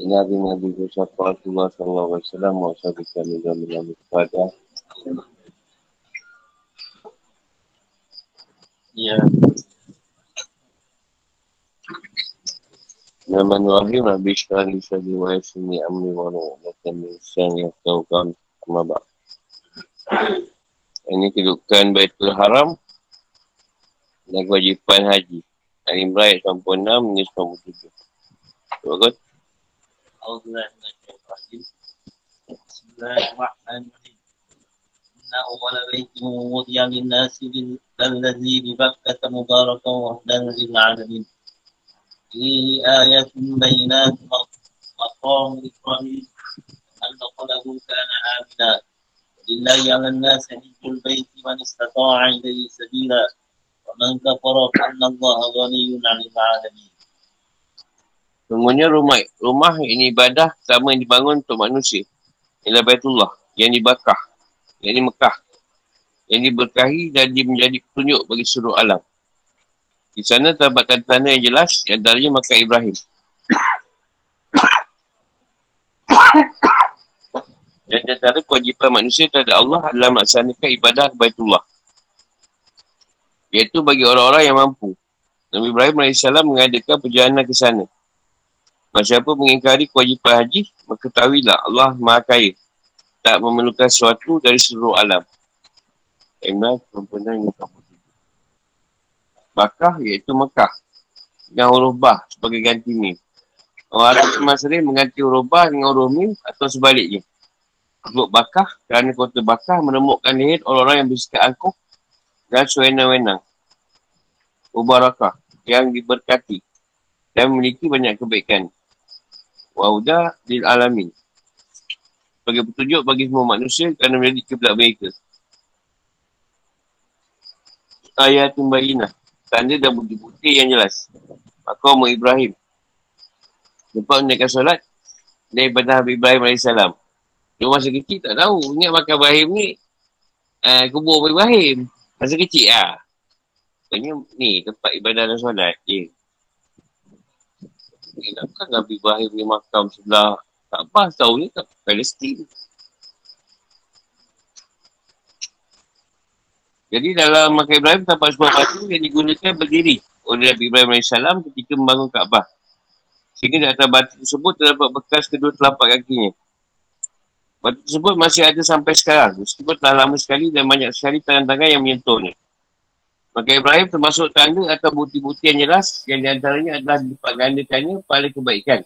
Nabi Nabi Rasulullah Sallallahu Alaihi Wasallam wa kami dan mengambil kepada Ya. Nama Nuhim Nabi Syari Syari wa Yasini Amri wa Nuhum Sang yang tahu kan Mabak Ini kedudukan Baitul Haram dan kewajipan haji. Ali Imran ayat 96 hingga 97. Bagus. أعوذ بالله من الشيطان الرجيم. بسم الله الرحمن الرحيم. إن أول بيت وضع للناس الذي ببكة مباركا وهدى للعالمين. فيه آيات بينات مقام إبراهيم أن دخله كان آمنا. لله على الناس حج البيت من استطاع إليه سبيلا. ومن كفر فإن الله غني عن العالمين. Sungguhnya rumah rumah ini ibadah sama yang dibangun untuk manusia. Ialah Baitullah yang dibakar. Yang ini Mekah. Yang diberkahi dan menjadi petunjuk bagi seluruh alam. Di sana terdapat tanda yang jelas yang antaranya Makkah Ibrahim. Dan di antara kewajipan manusia terhadap Allah adalah melaksanakan ibadah Baitullah. Iaitu bagi orang-orang yang mampu. Nabi Ibrahim AS mengadakan perjalanan ke sana. Siapa mengingkari kewajipan haji, maka tahuilah Allah Maha Kaya. Tak memerlukan sesuatu dari seluruh alam. Imran perempuan yang Bakah iaitu Mekah. Dengan huruf Bah sebagai ganti Mim. Orang Arab semasa mengganti huruf Bah dengan huruf Mim atau sebaliknya. Huruf Bakah kerana kota Bakah menemukan leher orang-orang yang bersikap angkuh dan sewenang-wenang. Ubarakah yang diberkati dan memiliki banyak kebaikan wauda lil alamin. Sebagai petunjuk bagi semua manusia kerana menjadi kiblat mereka. Ayat bayinah. Tanda dan bukti-bukti yang jelas. Maka Umar Ibrahim. Lepas menaikkan solat. Daripada Habib Ibrahim AS. Dia masa kecil tak tahu. Ingat makan Ibrahim ni. Uh, kubur Ibrahim. Masa kecil lah. Maksudnya ni tempat ibadah dan solat. Je. Kenapa Nabi Ibrahim ni makam sebelah Kaabah tahu ni kat Palestin. Jadi dalam makam Ibrahim tempat sebuah batu yang digunakan berdiri oleh Nabi Ibrahim AS ketika membangun Kaabah. Sehingga di atas batu tersebut terdapat bekas kedua telapak kakinya. Batu tersebut masih ada sampai sekarang. Meskipun telah lama sekali dan banyak sekali tangan-tangan yang menyentuhnya. Maka Ibrahim termasuk tanda atau bukti-bukti yang jelas yang diantaranya adalah lipat gandakannya pada kebaikan.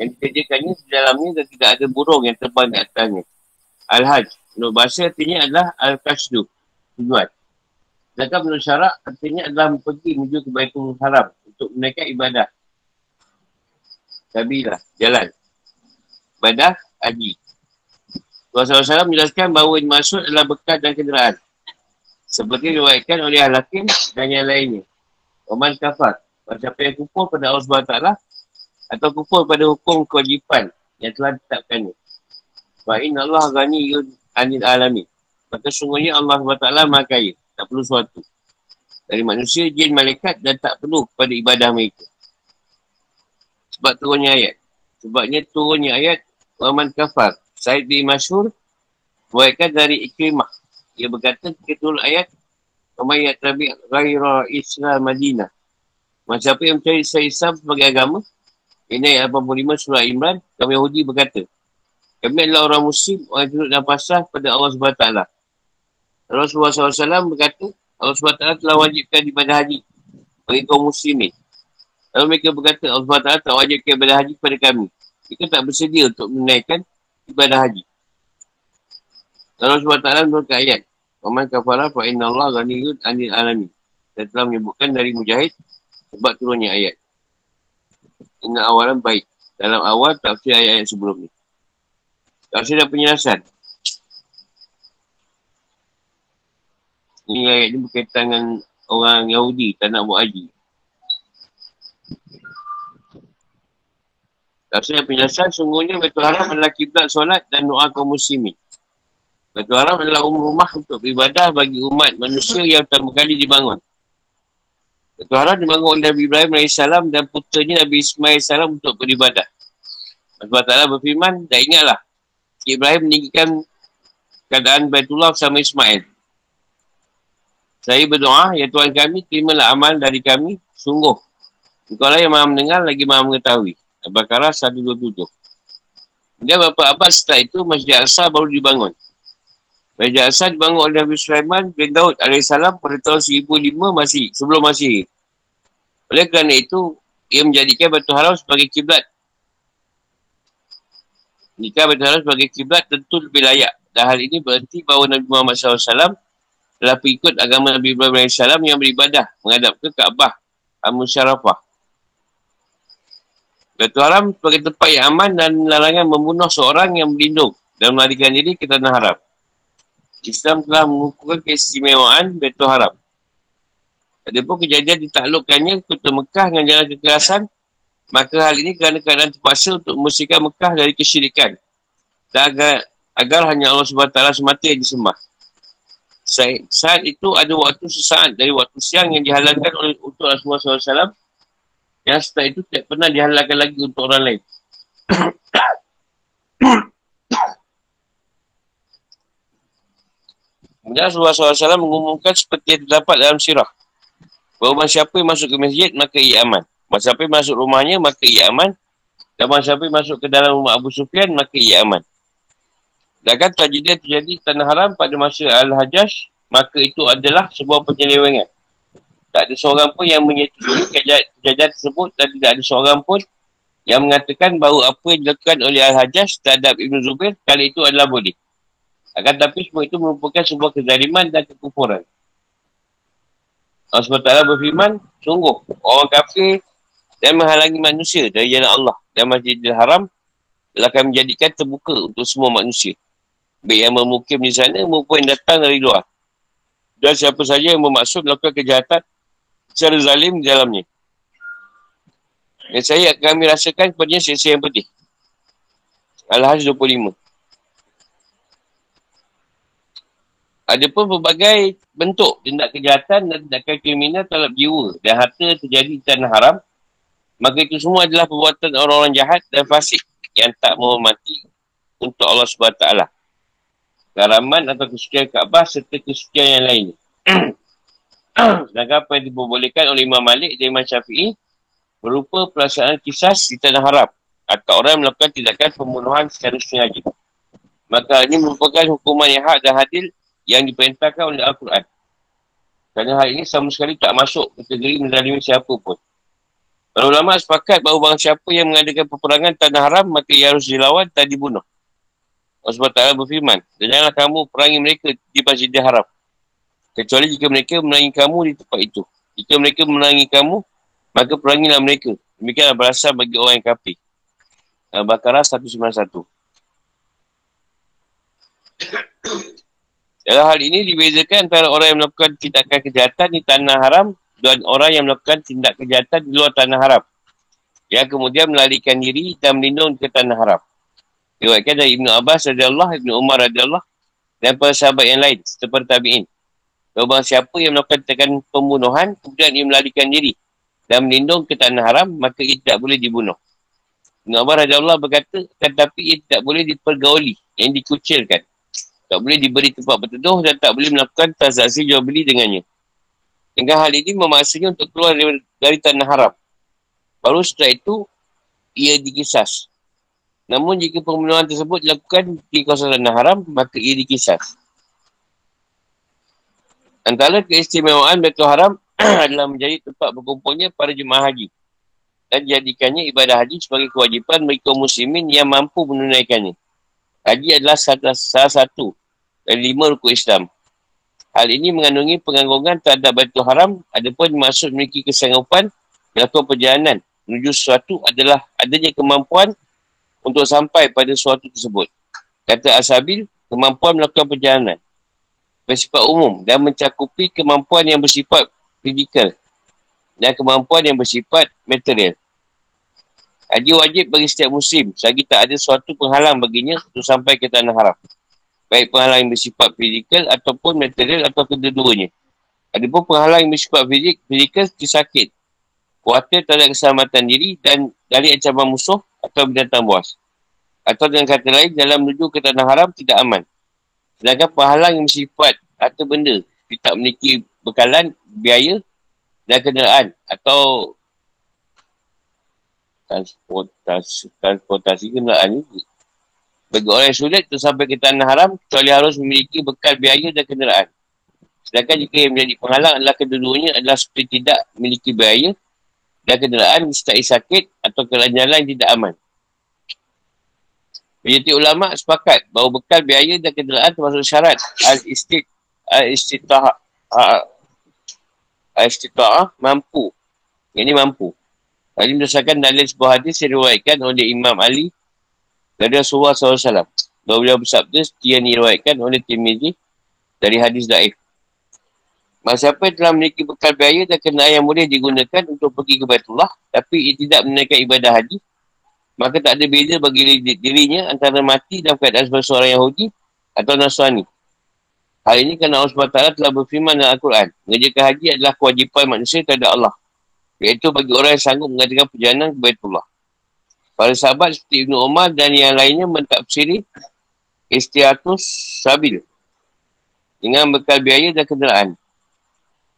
Yang dikerjakannya di dalamnya dan tidak ada burung yang terbang di atasnya. Al-Hajj. Menurut bahasa artinya adalah Al-Qasdu. Tujuan. Sedangkan menurut syarak artinya adalah pergi menuju ke Baitul Haram untuk menaikkan ibadah. Sabilah. Jalan. Ibadah haji. Rasulullah SAW menjelaskan bahawa ini maksud adalah bekas dan kenderaan. Seperti diwaikan oleh Al-Hakim dan yang lainnya. Oman kafar. Siapa yang kupur pada Allah SWT atau kupur pada hukum kewajipan yang telah ditetapkannya. Fa'in Allah gani anil alami. Maka sungguhnya Allah SWT maha kaya. Tak perlu sesuatu. Dari manusia, jin, malaikat dan tak perlu pada ibadah mereka. Sebab turunnya ayat. Sebabnya turunnya ayat Oman kafar. Said bin Masyur Buatkan dari ikrimah dia berkata turun ayat Umayyad Rabi' Ghaira Islam Madinah. Macam apa yang mencari Islam sebagai agama? Ini ayat 85 surah Imran Kami Yahudi berkata Kami adalah orang muslim Orang yang duduk dalam pasrah pada Allah SWT Rasulullah SAW berkata Allah SWT telah wajibkan ibadah haji Bagi kaum muslimin. Lalu mereka berkata Allah SWT tak wajibkan ibadah haji kepada kami. Mereka tak bersedia untuk menaikkan ibadah haji. Allah SWT menurut ayat Waman kafara fa inna Allah ghaniyun anil alami. Saya telah menyebutkan dari Mujahid sebab turunnya ayat. Inna awalan baik. Dalam awal tafsir ayat-ayat sebelum ni. Tafsir dan penjelasan. Ini ayat ni berkaitan dengan orang Yahudi tak nak buat haji. Tafsir dan penjelasan sungguhnya betul haram adalah kiblat solat dan doa kaum muslimin. Batu Haram adalah rumah untuk beribadah bagi umat manusia yang pertama kali dibangun. Batu Haram dibangun oleh Nabi Ibrahim AS dan putranya Nabi Ismail AS untuk beribadah. Sebab taklah berfirman, dan ingatlah. Ibrahim meninggikan keadaan Baitullah bersama Ismail. Saya berdoa, ya Tuhan kami, terimalah amal dari kami, sungguh. Engkau lah yang maha mendengar, lagi maha mengetahui. Al-Baqarah 127. Kemudian beberapa abad setelah itu, Masjid Al-Aqsa baru dibangun. Masjid Al-Aqsa dibangun oleh Nabi Sulaiman bin Daud AS pada tahun 1005 masih, sebelum masih. Oleh kerana itu, ia menjadikan Batu Haram sebagai kiblat. Jika Batu Haram sebagai kiblat tentu lebih layak. Dan hal ini berarti bahawa Nabi Muhammad SAW telah pengikut agama Nabi Ibrahim AS yang beribadah menghadap ke Kaabah Al-Musharafah. Batu Haram sebagai tempat yang aman dan larangan membunuh seorang yang berlindung dan melarikan diri ke tanah haram. Islam telah mengukuhkan keistimewaan Batu Haram. Ada pun kejadian ditaklukkannya kota Mekah dengan jalan kekerasan, maka hal ini kerana keadaan terpaksa untuk membersihkan Mekah dari kesyirikan. Dan agar, agar hanya Allah SWT semata yang disembah. Saat itu ada waktu sesaat dari waktu siang yang dihalalkan oleh untuk Rasulullah SAW yang setelah itu tidak pernah dihalalkan lagi untuk orang lain. Kemudian Rasulullah SAW mengumumkan seperti yang terdapat dalam sirah. Bahawa siapa yang masuk ke masjid, maka ia aman. Masa siapa yang masuk rumahnya, maka ia aman. Dan masa siapa yang masuk ke dalam rumah Abu Sufyan, maka ia aman. Dan kan tragedi terjadi tanah haram pada masa Al-Hajjaj, maka itu adalah sebuah penyelewengan. Tak ada seorang pun yang menyetujui kejadian tersebut dan tidak ada seorang pun yang mengatakan bahawa apa yang dilakukan oleh Al-Hajjaj terhadap Ibn Zubair kali itu adalah boleh. Akan tapi semua itu merupakan sebuah kezaliman dan kekufuran. Allah SWT berfirman, sungguh orang kafir dan menghalangi manusia dari jalan Allah dan Masjidil Haram telah akan menjadikan terbuka untuk semua manusia. Baik yang memukim di sana maupun yang datang dari luar. Dan siapa saja yang bermaksud melakukan kejahatan secara zalim di dalamnya. Dan saya akan kami rasakan kepada siksa yang pedih. Al-Hajj 25. Ada pun berbagai bentuk tindak kejahatan dan tindakan kriminal terhadap jiwa dan harta terjadi di tanah haram. Maka itu semua adalah perbuatan orang-orang jahat dan fasik yang tak menghormati untuk Allah SWT. Karaman atau kesucian Kaabah serta kesucian yang lain. Sedangkan apa yang diperbolehkan oleh Imam Malik dan Imam Syafi'i berupa pelaksanaan kisah di tanah haram atau orang yang melakukan tindakan pembunuhan secara sengaja. Maka ini merupakan hukuman yang hak dan hadil yang diperintahkan oleh Al-Quran. Kerana hal ini sama sekali tak masuk kategori menzalimi siapa pun. Para ulama sepakat bahawa bang siapa yang mengadakan peperangan tanah haram, maka ia harus dilawan dan dibunuh. Allah SWT berfirman, dan janganlah kamu perangi mereka di masjid haram. Kecuali jika mereka menangi kamu di tempat itu. Jika mereka menangi kamu, maka perangilah mereka. Demikianlah berasal bagi orang yang kafir. Al-Baqarah 191. Dalam hal ini dibezakan antara orang yang melakukan tindakan kejahatan di tanah haram dan orang yang melakukan tindak kejahatan di luar tanah haram. Yang kemudian melarikan diri dan melindung ke tanah haram. Diwakilkan dari Ibn Abbas radhiyallahu Ibn Umar radhiyallahu dan para sahabat yang lain seperti tabi'in. Bahawa siapa yang melakukan tindakan pembunuhan kemudian ia melarikan diri dan melindung ke tanah haram maka ia tidak boleh dibunuh. Ibn Abbas radhiyallahu berkata tetapi ia tidak boleh dipergauli yang dikucilkan tak boleh diberi tempat berteduh dan tak boleh melakukan transaksi jual beli dengannya. Dengan hal ini memaksanya untuk keluar dari, dari tanah haram. Baru setelah itu, ia dikisas. Namun jika pembunuhan tersebut dilakukan di kawasan tanah haram, maka ia dikisas. Antara keistimewaan Betul Haram adalah menjadi tempat berkumpulnya para jemaah haji. Dan jadikannya ibadah haji sebagai kewajipan kaum muslimin yang mampu menunaikannya. Haji adalah salah satu dan lima rukun Islam. Hal ini mengandungi penganggungan terhadap batu haram adapun maksud memiliki kesanggupan melakukan perjalanan menuju sesuatu adalah adanya kemampuan untuk sampai pada sesuatu tersebut. Kata Asabil, kemampuan melakukan perjalanan bersifat umum dan mencakupi kemampuan yang bersifat fizikal dan kemampuan yang bersifat material. Haji wajib bagi setiap musim selagi tak ada suatu penghalang baginya untuk sampai ke tanah haram baik penghalang yang bersifat fizikal ataupun material atau kedua-duanya. Ada pun penghalang yang bersifat fizik, fizikal sakit. Kuatir terhadap keselamatan diri dan dari ancaman musuh atau binatang buas. Atau dengan kata lain, dalam menuju ke tanah haram tidak aman. Sedangkan pahalang yang bersifat atau benda tidak memiliki bekalan, biaya dan kenderaan atau transportasi, transportasi kenderaan ni bagi orang yang sulit untuk sampai ke tanah haram kecuali harus memiliki bekal biaya dan kenderaan. Sedangkan jika yang menjadi penghalang adalah kedua-duanya adalah seperti tidak memiliki biaya dan kenderaan disertai sakit atau kerana jalan tidak aman. Penyetik ulama sepakat bahawa bekal biaya dan kenderaan termasuk syarat al-istid al-istita'ah al-istita'ah mampu. Yang ini mampu. Ini berdasarkan dalil sebuah hadis yang diriwayatkan oleh Imam Ali dari Rasulullah SAW. Bahawa beliau bersabda, setia yang diriwayatkan oleh Tirmizi dari hadis daif. Masa siapa yang telah memiliki bekal biaya dan kenaan yang boleh digunakan untuk pergi ke Baitullah, tapi ia tidak menaikkan ibadah haji, maka tak ada beza bagi dirinya antara mati dalam keadaan sebagai seorang Yahudi atau Nasrani. Hal ini kerana Allah SWT telah berfirman dalam Al-Quran. Mengerjakan haji adalah kewajipan manusia terhadap Allah. Iaitu bagi orang yang sanggup mengadakan perjalanan ke Baitullah. Para sahabat seperti Ibn Umar dan yang lainnya mentafsiri istiatus sabil dengan bekal biaya dan kenderaan.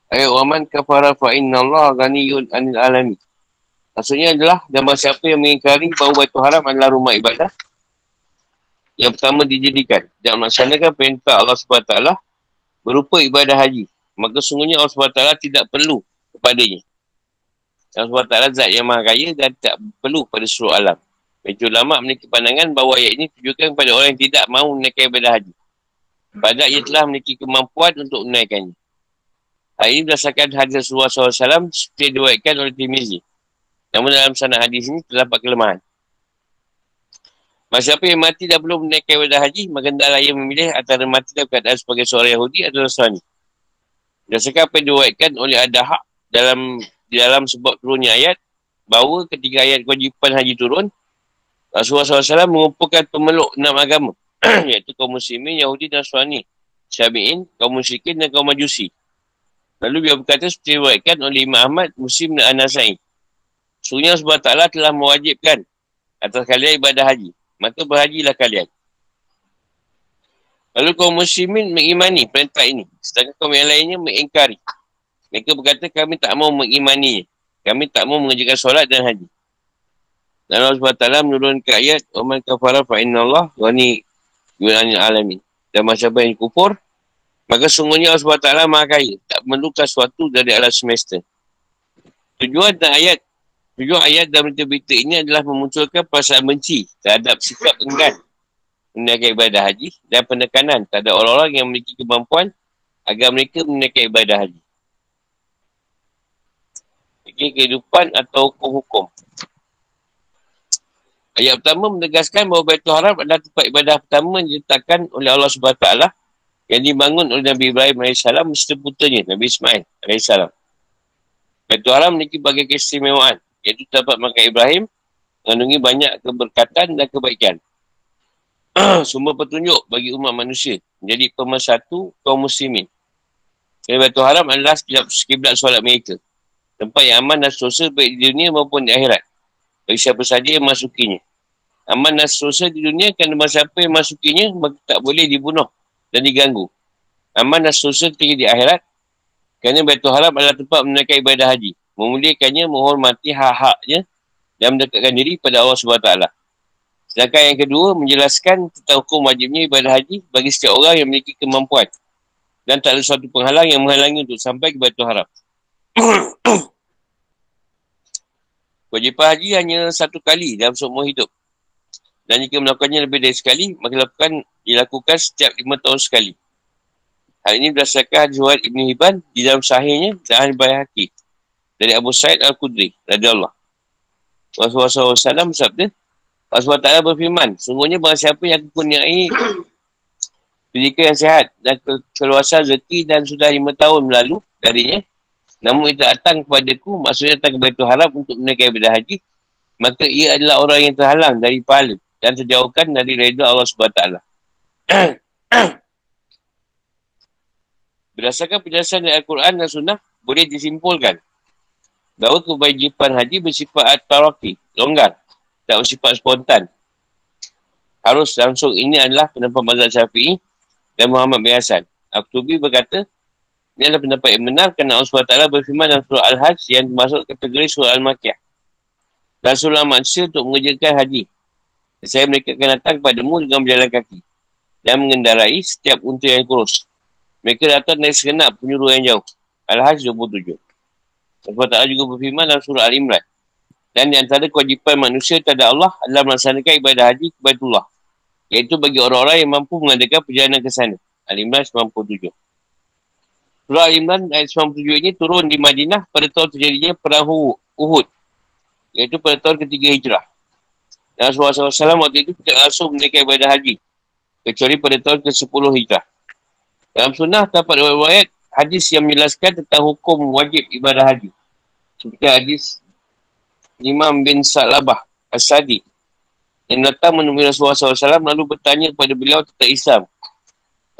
Ayat waman kafara fa inna Allah ghaniyun anil alami. Maksudnya adalah gambar siapa yang mengingkari bahawa Baitul Haram adalah rumah ibadah yang pertama dijadikan dan melaksanakan perintah Allah SWT berupa ibadah haji. Maka sungguhnya Allah SWT tidak perlu kepadanya. Allah SWT zat yang maha kaya dan tak perlu pada seluruh alam. Itu ulama memiliki pandangan bahawa ayat ini tujukan kepada orang yang tidak mahu menaikkan ibadah haji. Padahal ia telah memiliki kemampuan untuk menaikkannya. Hal ini berdasarkan hadis Rasulullah SAW seperti diwaikan oleh Timizi. Namun dalam sana hadis ini terdapat kelemahan. Masa siapa yang mati dah belum menaikkan ibadah haji, maka hendaklah ia memilih antara mati dalam keadaan sebagai seorang Yahudi atau Nasrani. Berdasarkan apa yang diwaikan oleh Adahak dalam di dalam sebab turunnya ayat bahawa ketika ayat kewajipan haji turun Rasulullah SAW mengumpulkan pemeluk enam agama iaitu kaum muslimin, Yahudi dan Nasrani Syabi'in, kaum musyrikin dan kaum majusi lalu dia berkata seperti diwakilkan oleh Imam Ahmad Muslim dan Anasai Sungguhnya sebab taklah telah mewajibkan atas kalian ibadah haji maka berhajilah kalian Lalu kaum muslimin mengimani perintah ini. Sedangkan kaum yang lainnya mengingkari. Mereka berkata kami tak mau mengimani. Kami tak mau mengerjakan solat dan haji. Dan Allah SWT menurunkan ayat Oman kafara fa'inna Allah Wani yunanil alamin Dan masa yang kufur Maka sungguhnya Allah SWT maha kaya Tak memerlukan sesuatu dari alam semesta Tujuan dan ayat Tujuan ayat dalam berita-berita ini adalah memunculkan perasaan benci terhadap sikap enggan menunaikan ibadah haji dan penekanan terhadap orang-orang yang memiliki kemampuan agar mereka menunaikan ibadah haji fikir kehidupan atau hukum-hukum. Ayat pertama menegaskan bahawa Baitul Haram adalah tempat ibadah pertama yang diletakkan oleh Allah SWT yang dibangun oleh Nabi Ibrahim AS beserta putranya Nabi Ismail AS. Baitul Haram memiliki bagai keistimewaan iaitu dapat makan Ibrahim mengandungi banyak keberkatan dan kebaikan. Sumber petunjuk bagi umat manusia menjadi pemersatu kaum muslimin. Baitul Haram adalah sekiblat solat mereka. Tempat yang aman dan sosial baik di dunia maupun di akhirat. Bagi siapa saja yang masukinya. Aman dan sosial di dunia kerana masa siapa yang masukinya maka tak boleh dibunuh dan diganggu. Aman dan sosial tinggi di akhirat kerana Baitul Haram adalah tempat menaikkan ibadah haji. Memuliakannya, menghormati hak-haknya dan mendekatkan diri pada Allah SWT. Sedangkan yang kedua, menjelaskan tentang hukum wajibnya ibadah haji bagi setiap orang yang memiliki kemampuan. Dan tak ada suatu penghalang yang menghalangi untuk sampai ke Baitul Haram. Kewajipan haji hanya satu kali dalam seumur hidup. Dan jika melakukannya lebih dari sekali, maka dilakukan, dilakukan setiap lima tahun sekali. Hal ini berdasarkan hadis Wahid Ibn Hibban di dalam sahihnya dan Bayhaqi dari Abu Sa'id Al-Qudri radhiyallahu Rasulullah SAW bersabda Rasulullah Ta'ala berfirman Sungguhnya bahawa siapa yang kurniai pendidikan yang sehat dan keluasan rezeki dan sudah lima tahun berlalu darinya Namun ia datang kepada ku, maksudnya datang kepada Haram untuk menaikkan ibadah haji, maka ia adalah orang yang terhalang dari pahala dan terjauhkan dari reda Allah SWT. Berdasarkan penjelasan dari Al-Quran dan Sunnah, boleh disimpulkan bahawa kewajipan haji bersifat at-taraki, longgar, tak bersifat spontan. harus langsung ini adalah pendapat mazhab syafi'i dan Muhammad bin Hassan. Al-Qutubi berkata, ini adalah pendapat yang benar kerana Allah SWT berfirman dalam surah Al-Hajj yang masuk kategori surah Al-Makiyah. Surah manusia untuk mengerjakan haji. Saya mereka akan datang kepadamu dengan berjalan kaki dan mengendarai setiap unta yang kurus. Mereka datang dari segenap penyuruh yang jauh. Al-Hajj 27. Allah juga berfirman dalam surah Al-Imran. Dan di antara kewajipan manusia terhadap Allah adalah melaksanakan ibadah haji kepada Allah. Iaitu bagi orang-orang yang mampu mengadakan perjalanan ke sana. Al-Imran 97. Surah Al-Imran ayat 97 ini turun di Madinah pada tahun terjadinya perang Uhud. Iaitu pada tahun ketiga hijrah. Dan Rasulullah SAW waktu itu tidak langsung menaikkan ibadah haji. Kecuali pada tahun ke-10 hijrah. Dalam sunnah terdapat riwayat hadis yang menjelaskan tentang hukum wajib ibadah haji. Seperti hadis Imam bin Salabah As-Sadi yang datang menemui Rasulullah SAW lalu bertanya kepada beliau tentang Islam.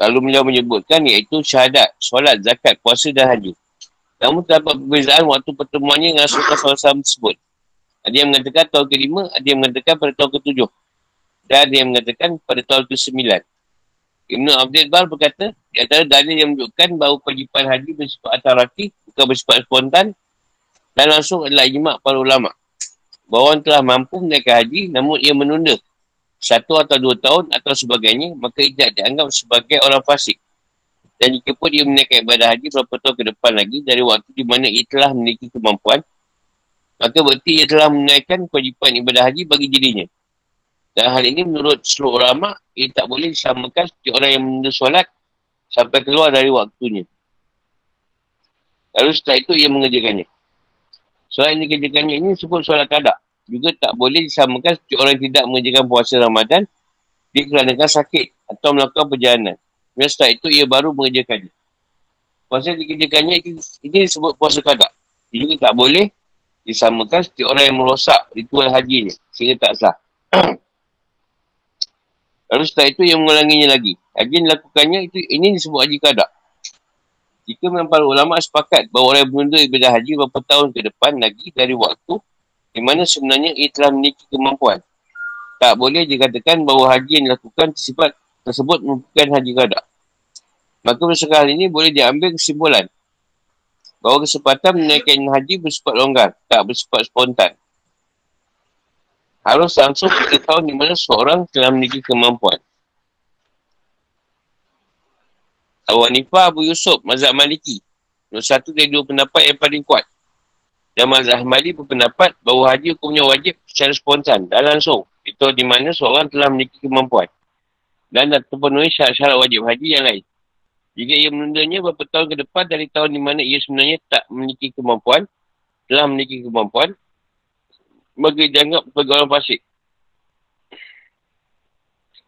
Lalu beliau menyebutkan iaitu syahadat, solat, zakat, puasa dan haji. Namun terdapat perbezaan waktu pertemuannya dengan Rasulullah SAW tersebut. Ada yang mengatakan tahun kelima, ada yang mengatakan pada tahun ketujuh. Dan ada yang mengatakan pada tahun ke sembilan. Ibn Abdul Bar berkata, di antara dalil yang menunjukkan bahawa kewajipan haji bersifat atarati, bukan bersifat spontan, dan langsung adalah ijma' para ulama' bahawa orang telah mampu menaikkan haji namun ia menunda satu atau dua tahun atau sebagainya, maka tidak dianggap sebagai orang fasik. Dan jika pun ia menaikkan ibadah haji beberapa tahun ke depan lagi dari waktu di mana ia telah memiliki kemampuan, maka berarti ia telah menaikkan kewajipan ibadah haji bagi dirinya. Dan hal ini menurut seluruh ulama, ia tak boleh disamakan seperti orang yang menunda solat sampai keluar dari waktunya. Lalu setelah itu ia mengerjakannya. Solat yang dikerjakannya ini sebut solat kadak. Juga tak boleh disamakan seperti orang tidak mengerjakan puasa Ramadan dikarenakan sakit atau melakukan perjalanan. Dan setelah itu ia baru mengerjakannya. Puasa yang dikerjakannya ini, ini disebut puasa kadak. Juga tak boleh disamakan seperti orang yang merosak ritual haji ni sehingga tak sah. Lalu setelah itu ia mengulanginya lagi. Haji yang dilakukannya itu ini disebut haji kadak. Jika memang para ulama sepakat bahawa orang yang menunda ibadah haji beberapa tahun ke depan lagi dari waktu di mana sebenarnya ia telah memiliki kemampuan. Tak boleh dikatakan bahawa haji yang dilakukan tersebut, tersebut bukan haji kadak. Maka berdasarkan hal ini boleh diambil kesimpulan bahawa kesempatan menaikkan haji bersifat longgar, tak bersifat spontan. Harus langsung kita tahu di mana seorang telah memiliki kemampuan. Abu Hanifah Abu Yusuf, Mazhab Maliki. Satu dari dua pendapat yang paling kuat. Dan Mazhab Maliki berpendapat bahawa haji hukumnya wajib secara spontan dan langsung. Itu di mana seorang telah memiliki kemampuan. Dan terpenuhi syarat-syarat wajib haji yang lain. Jika ia menundanya beberapa tahun ke depan dari tahun di mana ia sebenarnya tak memiliki kemampuan, telah memiliki kemampuan, maka dianggap sebagai orang fasik.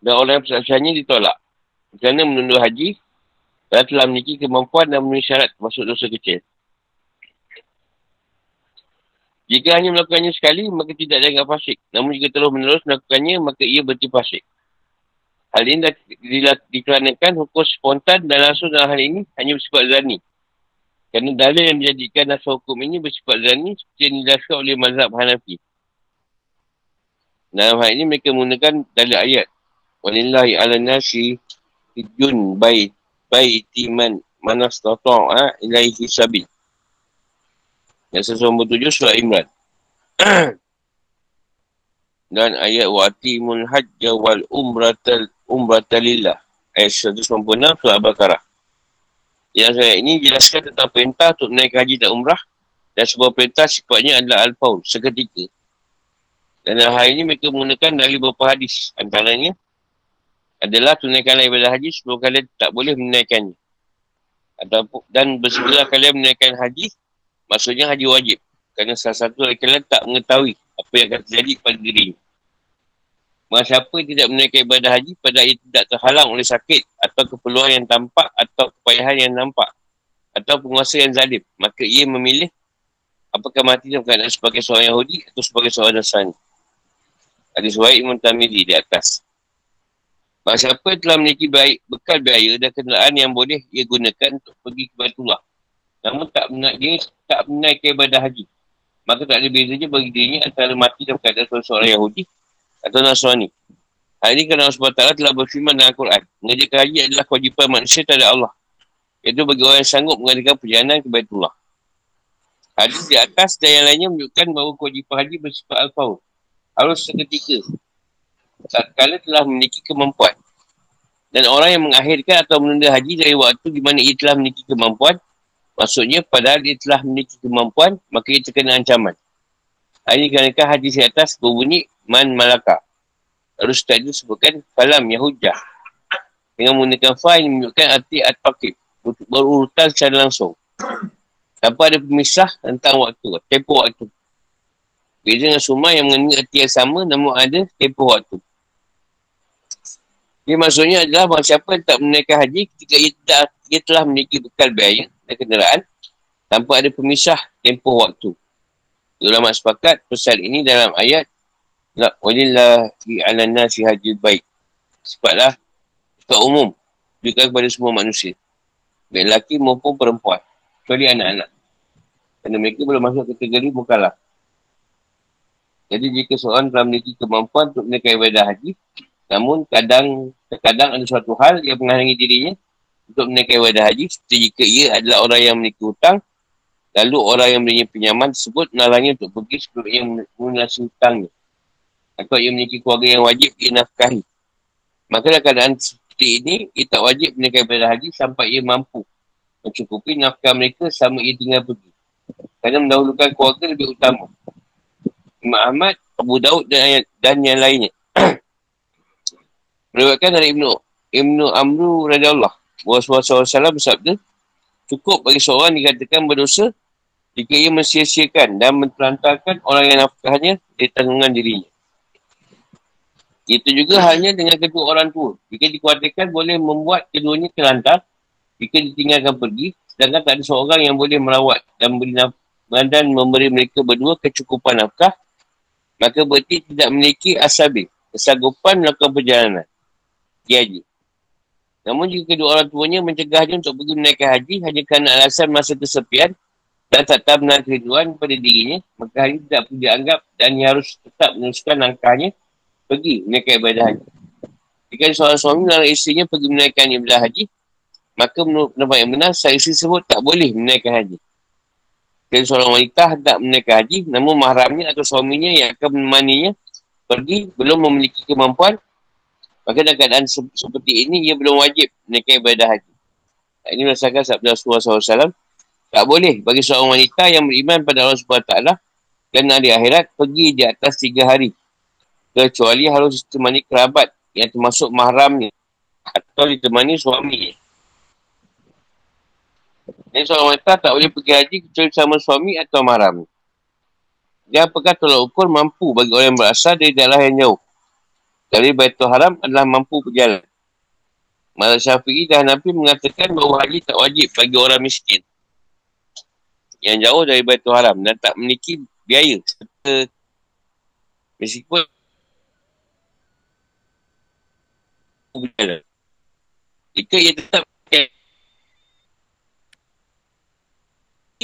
Dan orang persaksiannya ditolak. Kerana menunda haji, telah memiliki kemampuan dan memenuhi syarat masuk dosa kecil. Jika hanya melakukannya sekali, maka tidak dianggap fasik. Namun jika terus menerus melakukannya, maka ia berarti fasik. Hal ini dikarenakan hukum spontan dan langsung dalam hal ini hanya bersifat zani. Kerana dalil yang menjadikan asal hukum ini bersifat zani seperti yang dijelaskan oleh mazhab Hanafi. Dalam hal ini mereka menggunakan dalil ayat. Walillahi ala nasi hijun bait baiti man manastata'a ilaihi sabil. Yang sesuatu tujuh surah Imran. Dan ayat wa'atimul hajja wal umratal umratalillah. Ayat 196 surah Al-Baqarah. Yang saya ini jelaskan tentang perintah untuk naik haji dan umrah. Dan sebuah perintah sifatnya adalah al-faul, seketika. Dan dalam hal ini mereka menggunakan dari beberapa hadis. Antaranya, adalah tunaikanlah ibadah haji sebelum kalian tak boleh menunaikannya. Ataupun, dan bersegera kalian menunaikan haji, maksudnya haji wajib. Kerana salah satu kalian tak mengetahui apa yang akan terjadi pada diri. Maka siapa tidak menunaikan ibadah haji pada ia tidak terhalang oleh sakit atau keperluan yang tampak atau kepayahan yang nampak atau penguasa yang zalim. Maka ia memilih apakah mati dalam keadaan sebagai seorang Yahudi atau sebagai seorang Nasrani. Hadis Wahid Imam Tamidi di atas. Bahawa siapa telah memiliki baik bekal biaya dan kenderaan yang boleh ia gunakan untuk pergi ke Batullah. Namun tak menaik, dia tak menaikkan ibadah haji. Maka tak ada bezanya bagi dirinya antara mati dalam keadaan seorang Yahudi atau Nasrani. Hal ini kerana Allah SWT telah berfirman dalam Al-Quran. Mengerjakan haji adalah kewajipan manusia terhadap Allah. Iaitu bagi orang yang sanggup mengadakan perjalanan ke Baitullah. Hadis di atas dan yang lainnya menunjukkan bahawa kewajipan haji bersifat al-fawr. Harus seketika. Saat kala telah memiliki kemampuan. Dan orang yang mengakhirkan atau menunda haji dari waktu di mana ia telah memiliki kemampuan, maksudnya padahal dia telah memiliki kemampuan, maka ia terkena ancaman. Ini kerana hadis di atas berbunyi man malaka. Setelah itu sebutkan falam yahujah. Dengan menggunakan fa ini menunjukkan arti at-taqib. Berurutan secara langsung. Tanpa ada pemisah tentang waktu. Tempoh waktu. Beza dengan sumah yang mengandungi arti yang sama namun ada tempoh waktu. Jadi maksudnya adalah bahawa siapa yang tak menaikkan haji ketika tak, ia telah memiliki bekal biaya dan kenderaan tanpa ada pemisah tempoh waktu. Ulama sepakat pesan ini dalam ayat La walillahi ala nasi haji baik. Sifatlah sifat umum. Juga kepada semua manusia. Baik lelaki maupun perempuan. Kecuali anak-anak. Kerana mereka belum masuk kategori mukalah. Jadi jika seorang telah memiliki kemampuan untuk menaikkan ibadah haji, namun kadang terkadang ada suatu hal yang menghalangi dirinya untuk menaikkan ibadah haji seperti jika ia adalah orang yang memiliki hutang lalu orang yang memiliki pinjaman tersebut menalangi untuk pergi sebelum ia mengasih hutangnya atau ia memiliki keluarga yang wajib ia nafkahi. Maka dalam keadaan seperti ini, ia tak wajib menaikkan ibadah haji sampai ia mampu mencukupi nafkah mereka sama ia tinggal pergi. Kerana mendahulukan keluarga lebih utama. Imam Ahmad, Abu Daud dan, dan yang lainnya. Meriwayatkan dari Ibnu Ibnu Amru radhiyallahu Rasulullah SAW bersabda, cukup bagi seorang dikatakan berdosa jika ia mensia-siakan dan mentelantarkan orang yang nafkahnya di tanggungan dirinya. Itu juga hanya dengan kedua orang tua. Jika dikuatkan boleh membuat keduanya terlantar jika ditinggalkan pergi sedangkan tak ada seorang yang boleh merawat dan memberi, dan memberi mereka berdua kecukupan nafkah maka berarti tidak memiliki asabi kesanggupan melakukan perjalanan. Haji. Namun jika kedua orang tuanya mencegahnya untuk pergi menaikkan haji hanya kerana alasan masa kesepian dan tak tahu menarik kerinduan pada dirinya, maka haji tidak perlu dianggap dan ia harus tetap meneruskan langkahnya pergi menaikkan ibadah haji. Jika seorang suami melarang isterinya pergi menaikkan ibadah haji, maka menurut pendapat yang benar, saya isteri tersebut tak boleh menaikkan haji. Jika seorang wanita hendak menaikkan haji, namun mahramnya atau suaminya yang akan menemaninya pergi belum memiliki kemampuan, maka dalam keadaan se- seperti ini, ia belum wajib menaikkan ibadah haji. Ini berdasarkan sabda Rasulullah SAW, tak boleh bagi seorang wanita yang beriman pada Allah SWT dan hari akhirat pergi di atas tiga hari kecuali harus ditemani kerabat yang termasuk mahramnya atau ditemani suami. Jadi seorang wanita tak boleh pergi haji kecuali sama suami atau mahram. Dia apakah tolak ukur mampu bagi orang yang berasal dari daerah yang jauh. Dari Baitul Haram adalah mampu berjalan. Malah Syafi'i dan Nabi mengatakan bahawa haji tak wajib bagi orang miskin. Yang jauh dari Baitul Haram dan tak memiliki biaya. Meskipun berjalan. Jika ia tetap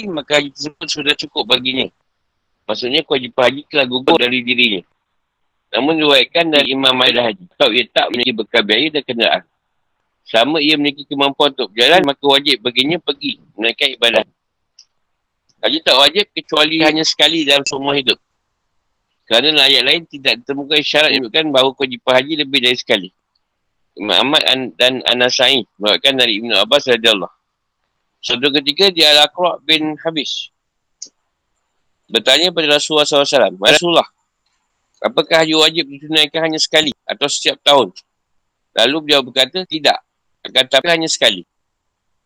maka haji tersebut sudah cukup baginya. Maksudnya kewajipan haji telah gugur dari dirinya. Namun diwaikan dari Imam Malik Haji. Atau ia tak memiliki bekal biaya dan kenderaan. Sama ia memiliki kemampuan untuk berjalan, maka wajib baginya pergi menaikkan ibadah. Haji tak wajib kecuali hanya sekali dalam semua hidup. Kerana ayat lain tidak ditemukan syarat yang menunjukkan bahawa kewajipan haji lebih dari sekali. Imam Ahmad dan Anasai mengatakan dari Ibn Abbas radhiyallahu. Suatu ketika dia Al-Aqra' bin Habis bertanya pada Rasulullah SAW, Rasulullah, apakah haji wajib ditunaikan hanya sekali atau setiap tahun? Lalu beliau berkata, tidak. Akan tapi hanya sekali.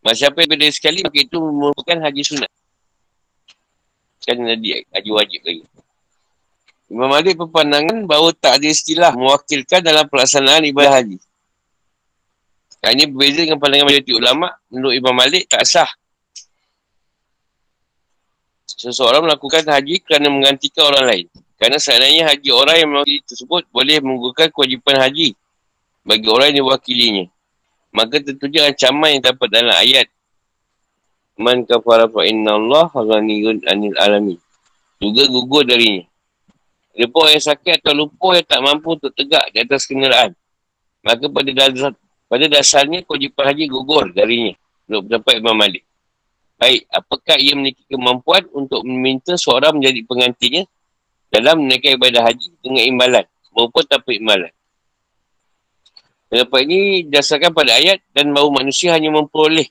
Masa siapa yang berdiri sekali, maka itu merupakan haji sunat. Kan tadi haji wajib lagi. Imam Malik berpandangan bahawa tak ada istilah mewakilkan dalam pelaksanaan ibadah haji. Yang ini berbeza dengan pandangan majoriti ulama' menurut Imam Malik tak sah. Seseorang melakukan haji kerana menggantikan orang lain. Kerana seandainya haji orang yang mewakili tersebut boleh menggugurkan kewajipan haji bagi orang yang diwakilinya. Maka tentunya ancaman yang dapat dalam ayat Man kafara fa inna Allah ghaniyun anil alamin. Juga gugur darinya. Lepas yang sakit atau lupa yang tak mampu untuk tegak di atas kenderaan Maka pada dasar, pada dasarnya kewajipan haji gugur darinya. Untuk mendapat Imam Malik. Baik, apakah ia memiliki kemampuan untuk meminta seorang menjadi pengantinya dalam menaikkan ibadah haji dengan imbalan maupun tanpa imbalan. Pendapat ini dasarkan pada ayat dan bahawa manusia hanya memperoleh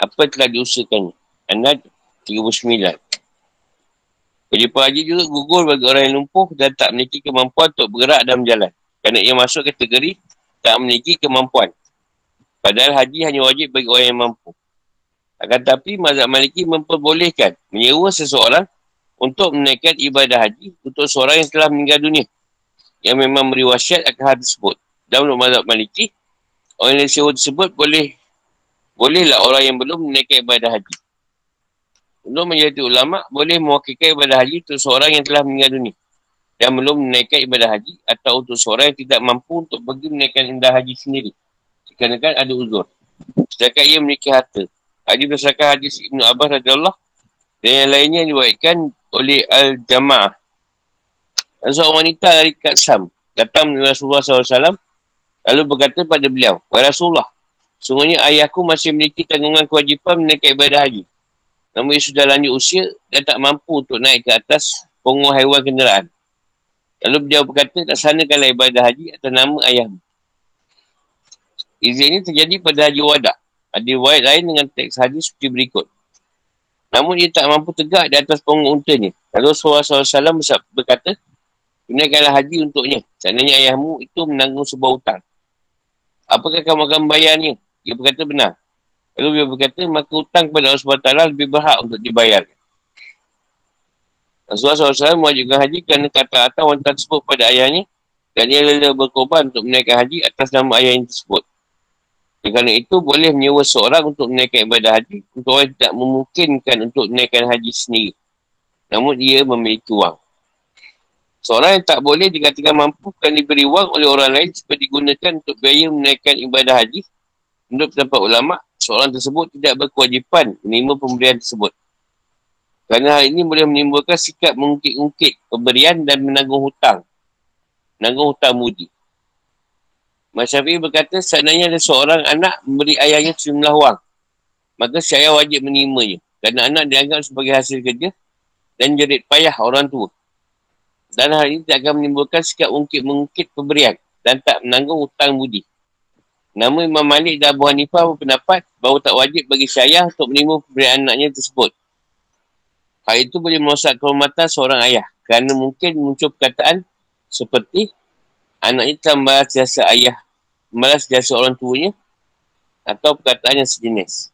apa telah diusahakannya. Anad 39. Kewajipan haji juga gugur bagi orang yang lumpuh dan tak memiliki kemampuan untuk bergerak dan berjalan. Kerana ia masuk kategori tak memiliki kemampuan. Padahal haji hanya wajib bagi orang yang mampu. Akan tetapi mazhab maliki memperbolehkan menyewa seseorang untuk menaikkan ibadah haji untuk seorang yang telah meninggal dunia. Yang memang beri wasiat akan hal tersebut dalam mazhab maliki, orang yang sewa tersebut boleh bolehlah orang yang belum menaikkan ibadah haji. Untuk menjadi ulama, boleh mewakilkan ibadah haji untuk seorang yang telah meninggal dunia. Yang belum menaikkan ibadah haji atau untuk seorang yang tidak mampu untuk pergi menaikkan ibadah haji sendiri. Dikarenakan ada uzur. Sedangkan ia memiliki harta. Haji berdasarkan hadis Ibn Abbas radiyallahu dan yang lainnya diwakilkan oleh Al-Jama'ah. Seorang wanita dari Katsam datang dengan Rasulullah SAW Lalu berkata pada beliau, Wahai Rasulullah, sungguhnya ayahku masih memiliki tanggungan kewajipan menaikkan ibadah haji. Namun ia sudah lanjut usia dan tak mampu untuk naik ke atas punggung haiwan kenderaan. Lalu beliau berkata, tak sanakanlah ibadah haji atas nama ayahmu. Izin ini terjadi pada haji wadah. Ada riwayat lain dengan teks hadis seperti berikut. Namun ia tak mampu tegak di atas punggung untanya. Lalu Rasulullah SAW berkata, Tunaikanlah haji untuknya. Seandainya ayahmu itu menanggung sebuah hutang. Apakah kamu akan membayarnya? Dia berkata benar. Lalu dia berkata, maka hutang kepada Allah SWT lebih berhak untuk dibayar. Rasulullah SAW mewajibkan haji kerana kata atau wanita tersebut pada ayahnya dan ia rela berkorban untuk menaikkan haji atas nama ayah yang tersebut. Kerana itu boleh menyewa seorang untuk menaikkan ibadah haji untuk orang tidak memungkinkan untuk menaikkan haji sendiri. Namun dia memiliki wang. Seorang yang tak boleh dikatakan mampu kan diberi wang oleh orang lain supaya digunakan untuk biaya menaikkan ibadah haji. Menurut pendapat ulama, seorang tersebut tidak berkewajipan menerima pemberian tersebut. Kerana hal ini boleh menimbulkan sikap mengungkit-ungkit pemberian dan menanggung hutang. Menanggung hutang mudi. Masyafi berkata, seandainya ada seorang anak memberi ayahnya sejumlah wang, maka si ayah wajib menerimanya. Kerana anak dianggap sebagai hasil kerja dan jerit payah orang tua. Dan hal ini tidak akan menimbulkan sikap ungkit-mengungkit pemberian dan tak menanggung hutang budi. Namun Imam Malik dan Abu Hanifah berpendapat bahawa tak wajib bagi syayah untuk menerima pemberian anaknya tersebut. Hal itu boleh merosak kehormatan seorang ayah kerana mungkin muncul perkataan seperti anaknya telah membalas jasa ayah, membalas jasa orang tuanya atau perkataan yang sejenis.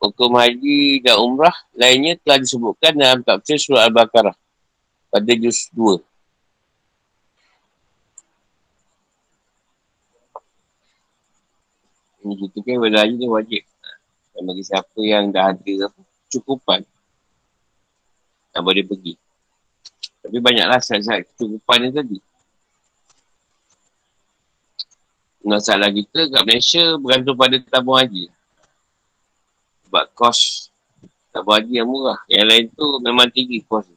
Hukum haji dan umrah lainnya telah disebutkan dalam tafsir surah Al-Baqarah pada juz 2. Ini kita kan ibadah haji ni wajib. Dan bagi siapa yang dah ada cukupan, tak boleh pergi. Tapi banyaklah syarat-syarat kecukupan ni tadi. Masalah kita kat Malaysia bergantung pada tabung haji. Sebab kos tabung haji yang murah. Yang lain tu memang tinggi kos.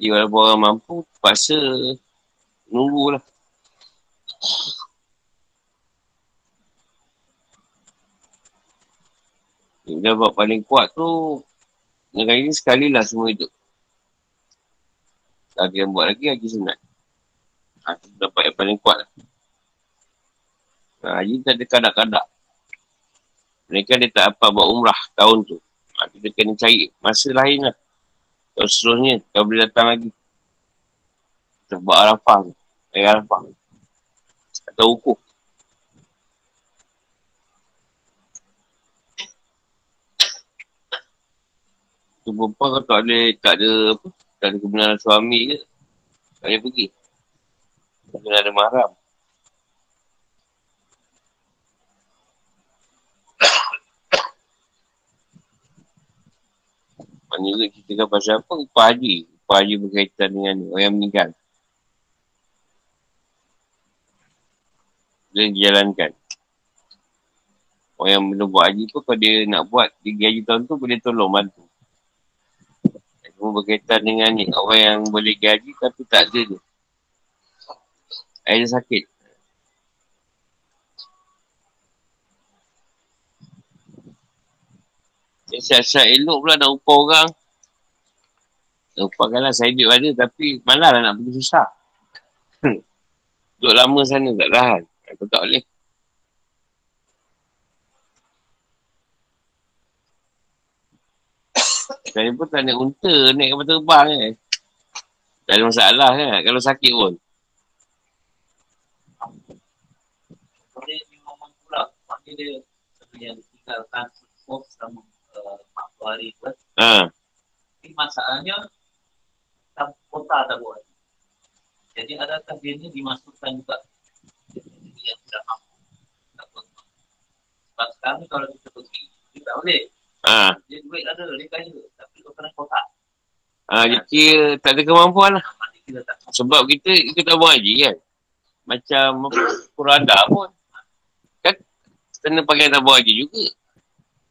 Jadi walaupun orang mampu, terpaksa nunggulah. Dia buat paling kuat tu, negara ini sekali lah semua hidup. Lagi yang buat lagi, lagi sunat. Ha, dapat yang paling kuat. Ha, haji tak ada kadak-kadak. Mereka dia tak apa buat umrah tahun tu. Ha, kita kena cari masa lain lah. Kalau seterusnya, kau boleh datang lagi. Kita buat Arafah tu. Air Arafah. Atau hukum. Tu perempuan kau tak ada, tak ada apa, tak ada kebenaran suami ke, tak boleh pergi. Tak ada mahram. Mana juga ceritakan pasal apa? Upah haji. Upah haji berkaitan dengan orang meninggal. Dia dijalankan. Orang yang belum buat haji pun kalau dia nak buat tiga haji tahun tu boleh tolong bantu. Berkaitan dengan ni. Orang yang boleh haji tapi tak ada dia. Ayah sakit. Siap-siap elok pula nak upah orang. Upahkanlah saya duit ada tapi malah lah nak pergi susah. Duduk lama sana tak tahan. Aku tak boleh. Saya pun tak naik unta, naik kapal terbang kan. Tak ada masalah kan, kalau sakit pun. Dia memang dia yang tinggalkan food selama uh, hari tu. Ha. Tapi masalahnya, tak kota tak buat. Jadi adakah dia ni dimasukkan juga yang sudah mampu. Tak kota. Sebab sekarang kalau kita pergi, kita tak boleh. Ha. Dia duit ada, dia kaya. Tapi kau kena kotak. Ha, dia kira tak ada kemampuan lah. Sebab kita ikut tabung haji kan. Macam kurada pun. Kena pakai tabung haji juga.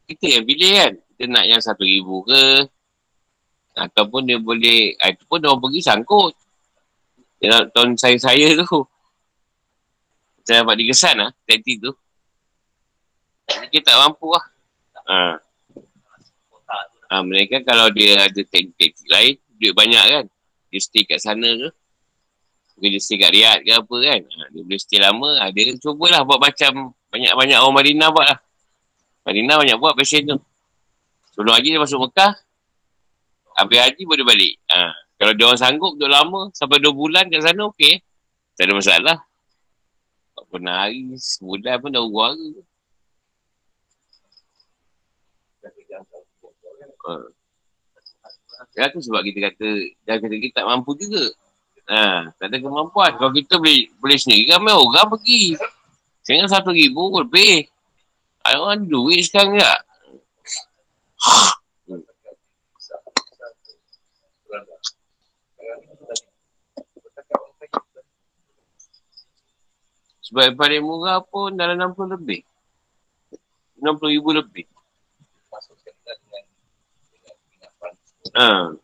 Kita yang pilih kan. Kita nak yang satu ribu ke. Ataupun dia boleh, ah, itu pun orang pergi sangkut. Dia nak tahun saya-saya tu. Saya dapat dikesan lah, taktik tu. Jadi kita tak mampu lah. Ha. Ha, mereka kalau dia ada teknik-teknik lain, duit banyak kan. Dia stay kat sana ke. Mungkin dia stay kat Riyadh ke apa kan. Ha, dia boleh stay lama. Ha, dia cubalah buat macam banyak-banyak orang Madinah buat lah. Madinah banyak buat passion tu. Sebelum haji dia masuk Mekah. Habis haji boleh balik. Ha, kalau dia orang sanggup duduk lama sampai 2 bulan kat sana okey. Tak ada masalah. Pernah hari, sebulan pun dah uang ke. Ha. Ya tu sebab kita kata Jangan kata kita tak mampu juga ha, Tak ada kemampuan Kalau kita boleh boleh sendiri Ramai orang pergi Sekarang satu ribu lebih. Ada orang duit sekarang tak Sebab yang paling murah pun dalam 60 lebih. 60 ribu lebih. Ha.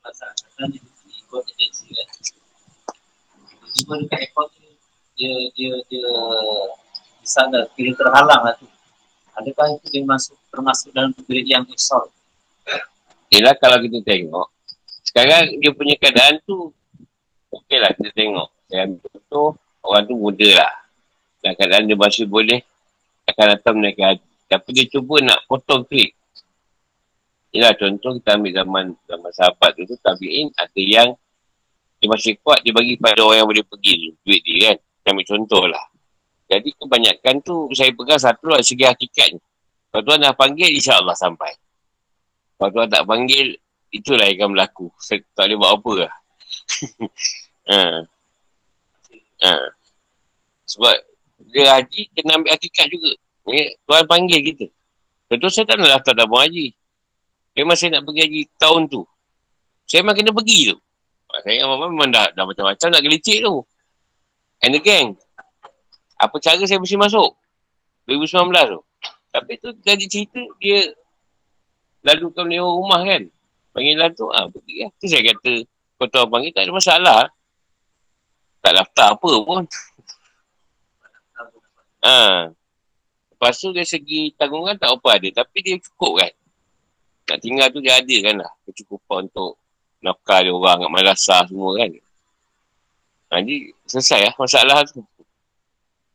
Masalah ni ikut agensi kan. Tiba-tiba dekat airport dia dia dia di sana kira terhalang lah tu. Adakah itu dia masuk termasuk dalam grade yang assault? Yelah kalau kita tengok Sekarang dia punya keadaan tu Okey lah kita tengok ambil contoh Orang tu muda lah Dan keadaan dia masih boleh Akan datang menaikkan haji Tapi dia cuba nak potong klik Yelah contoh kita ambil zaman Zaman sahabat tu tu Tabi'in ada yang Dia masih kuat Dia bagi pada orang yang boleh pergi tu Duit dia kan Kita ambil contoh lah Jadi kebanyakan tu Saya pegang satu lah Segi hakikatnya Kalau Tuan dah panggil InsyaAllah sampai kalau Tuhan tak panggil, itulah yang akan berlaku. Saya tak boleh buat apa lah. ha. Ha. Sebab dia haji, kena ambil hakikat juga. Ya, Tuhan panggil kita. Betul saya tak nak daftar dalam haji. Memang saya nak pergi haji tahun tu. Saya memang kena pergi tu. Saya dengan mama memang dah, dah macam-macam nak gelicik tu. And again, apa cara saya mesti masuk? 2019 tu. Tapi tu jadi cerita, dia lalu kau lewat rumah kan. Panggilan tu, ah pergi lah. Tu saya kata, kau tahu panggil tak ada masalah. Tak daftar apa pun. Ha. Lepas tu dari segi tanggungan tak apa ada. Tapi dia cukup kan. Nak tinggal tu dia ada kan lah. Kecukupan untuk nafkah dia orang kat madrasah semua kan. Ha, jadi selesai lah masalah tu.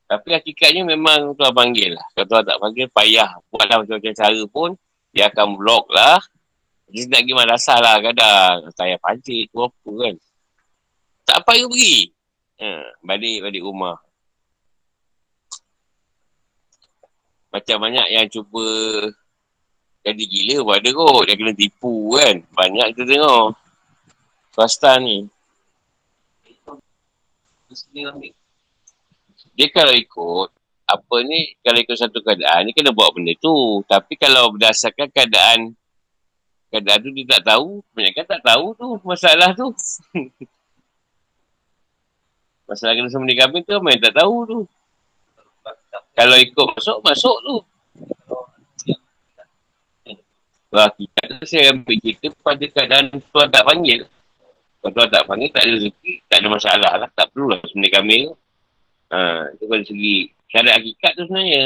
Tapi hakikatnya memang tuan panggil lah. Kalau tuan tak panggil, payah. Buatlah macam-macam cara pun dia akan blok lah. Dia nak pergi madrasah lah kadang. Saya pancit tu apa kan. Tak payah pergi. Ha, balik, balik rumah. Macam banyak yang cuba jadi gila pun ada kot. Dia kena tipu kan. Banyak kita tengok. Swasta ni. Dia kalau ikut, apa ni kalau ikut satu keadaan ni kena buat benda tu tapi kalau berdasarkan keadaan keadaan tu dia tak tahu kebanyakan tak tahu tu masalah tu Masalah kena sembelih kambing tu main tak tahu tu. Kalau ikut masuk, masuk tu. Wah, kita saya ambil kita pada keadaan tuan tak panggil. Kalau tuan tak panggil, tak ada rezeki, tak ada masalah lah. Tak perlu lah sembelih kambing. Ha, itu kalau segi syariat hakikat tu sebenarnya.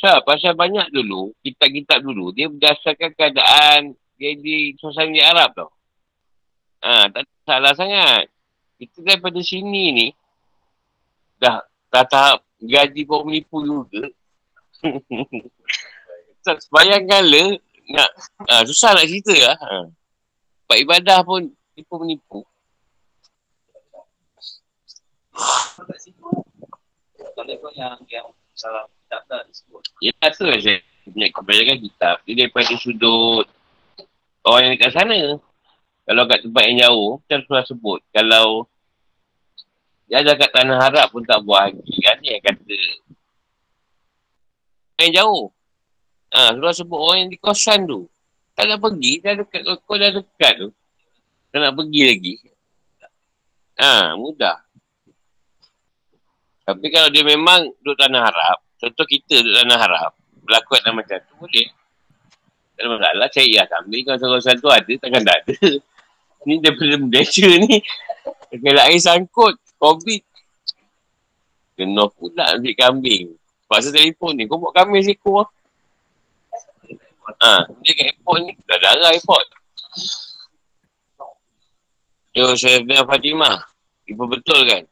So, pasal banyak dulu, kitab-kitab dulu, dia berdasarkan keadaan dia di suasana Arab tau. Ha, tak salah sangat. Kita daripada sini ni, dah, dah tahap gaji pun menipu juga. bayangkan le, nak, ha, susah nak cerita lah. Ha. Buat ibadah pun menipu. Kau yang salah kitab tak disebut. Ya, tu lah saya kebanyakan kitab. Dia daripada sudut orang yang dekat sana. Kalau kat tempat yang jauh, kita harus sebut. Kalau dia ada kat tanah harap pun tak buat lagi. Kan ni yang kata. Yang jauh. Ha, suruh sebut orang yang di kosan tu. Tak nak pergi, dah dekat, kau dah dekat tu. Tak nak pergi lagi. Ha, mudah. Tapi kalau dia memang duduk tanah harap, contoh kita duduk tanah harap, berlaku macam tu, boleh. Tak ada masalah, cari lah kambing. Kalau kawasan tu ada, takkan tak ada. Ni daripada Malaysia ni. Kalau air sangkut, COVID. Kena pula ambil kambing. Pasal telefon ni, kau buat kambing seekor lah. Ha, dia kat airport ni, dah darah airport. Yo, saya Sayyidina Fatimah. Ibu betul kan?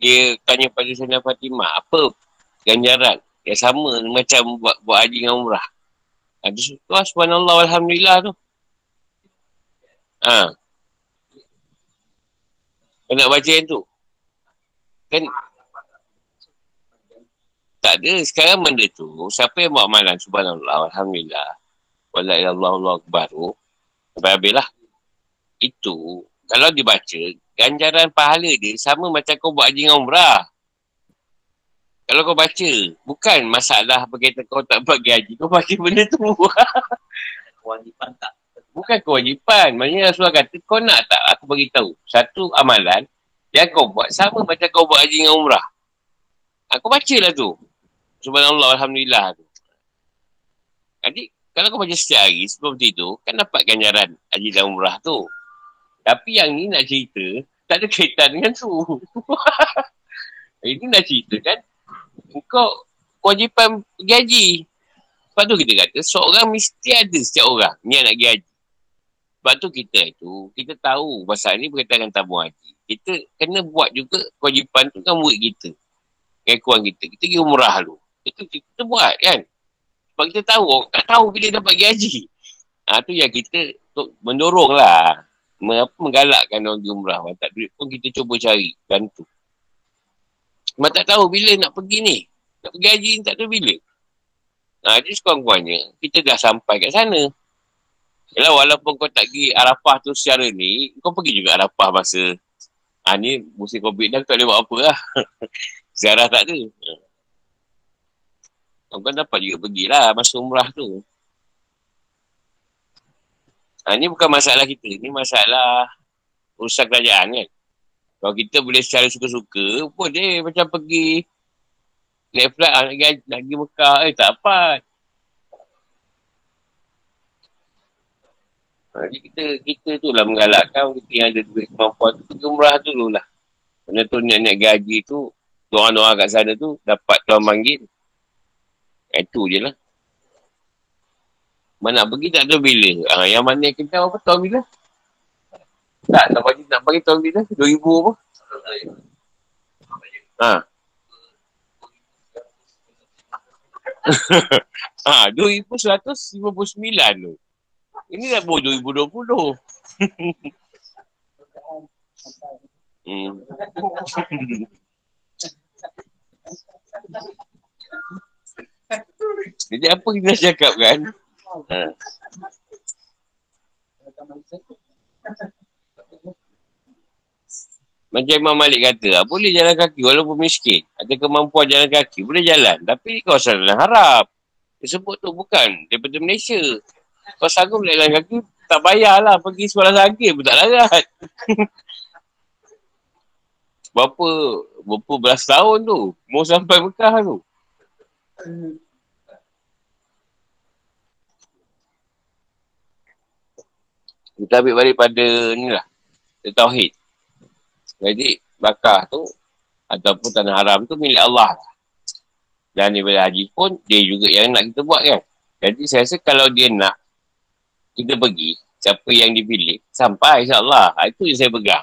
Dia tanya pada Sayyidina Fatimah, apa ganjaran yang sama macam buat, buat haji dengan umrah? Ada ha, suka, subhanallah, alhamdulillah tu. Ha. Kau nak baca yang tu? Kan tak ada. Sekarang benda tu, siapa yang buat amalan subhanallah, alhamdulillah. Wala ilallah Allah akbar tu. Sampai habis lah. Itu, kalau dibaca, ganjaran pahala dia sama macam kau buat haji dengan umrah. Kalau kau baca, bukan masalah berkaitan kau tak buat haji, kau baca benda tu. Kewajipan tak. Bukan kewajipan. Maksudnya Rasulullah kata, kau nak tak aku beritahu. Satu amalan yang kau buat sama macam kau buat haji dengan umrah. Aku baca lah tu. Subhanallah, Alhamdulillah. Jadi, kalau kau baca setiap hari sebelum tidur, kan dapat ganjaran haji dan umrah tu. Tapi yang ni nak cerita, tak ada kaitan dengan tu. Ini nak cerita kan, kau kewajipan pergi haji. Sebab tu kita kata, seorang mesti ada setiap orang ni yang nak pergi haji. Sebab tu kita itu, kita tahu pasal ni berkaitan dengan tabung haji. Kita kena buat juga kewajipan tu kan murid kita. Kurang kita. Kita pergi umrah dulu. Itu kita buat kan. Sebab kita tahu, tak tahu bila dapat pergi haji. Ha, tu yang kita untuk mendorong lah. Menggalakkan orang pergi umrah. Tak duit pun kita cuba cari. Bantu. Sebab tak tahu bila nak pergi ni. Nak pergi haji ni tak tahu bila. Ha, jadi sekurang-kurangnya, kita dah sampai kat sana. Yalah, walaupun kau tak pergi Arafah tu secara ni, kau pergi juga Arafah masa ha, ni musim COVID dah, tak boleh buat apa lah. Ziarah tak ada. Kau kan dapat juga pergilah masa umrah tu. Ha, ni bukan masalah kita. Ni masalah urusan kerajaan kan. Kalau kita boleh secara suka-suka, boleh macam pergi naik flight nak pergi, nak pergi Mekah. Eh, tak apa. Ha, jadi kita, kita tu lah menggalakkan kita yang ada duit kemampuan tu. Pergi umrah dulu lah. Benda tu niat-niat gaji tu, doa-doa kat sana tu, dapat tuan manggil. Itu je lah. Mana pergi tak tahu bila. Ha, yang mana kita apa tahu bila? Tak, nak bagi, nak bagi tahu bila? 2000 apa? Ha. ha, 2159 tu. Ini dah baru 2020. hmm. Jadi apa kita cakap kan? Ha. Macam Imam Malik kata, ah, boleh jalan kaki walaupun miskin. Ada kemampuan jalan kaki, boleh jalan. Tapi kau salah harap. Dia sebut tu bukan daripada Malaysia. Kau sanggup jalan kaki, tak payahlah pergi sekolah sakit pun tak larat. berapa, berapa belas tahun tu. Mau sampai Mekah tu. Kita ambil balik pada ni lah. Tauhid. Jadi, bakah tu ataupun tanah haram tu milik Allah lah. Dan ibadah haji pun dia juga yang nak kita buat kan. Jadi saya rasa kalau dia nak kita pergi, siapa yang dipilih, sampai insyaAllah. Ha, itu yang saya pegang.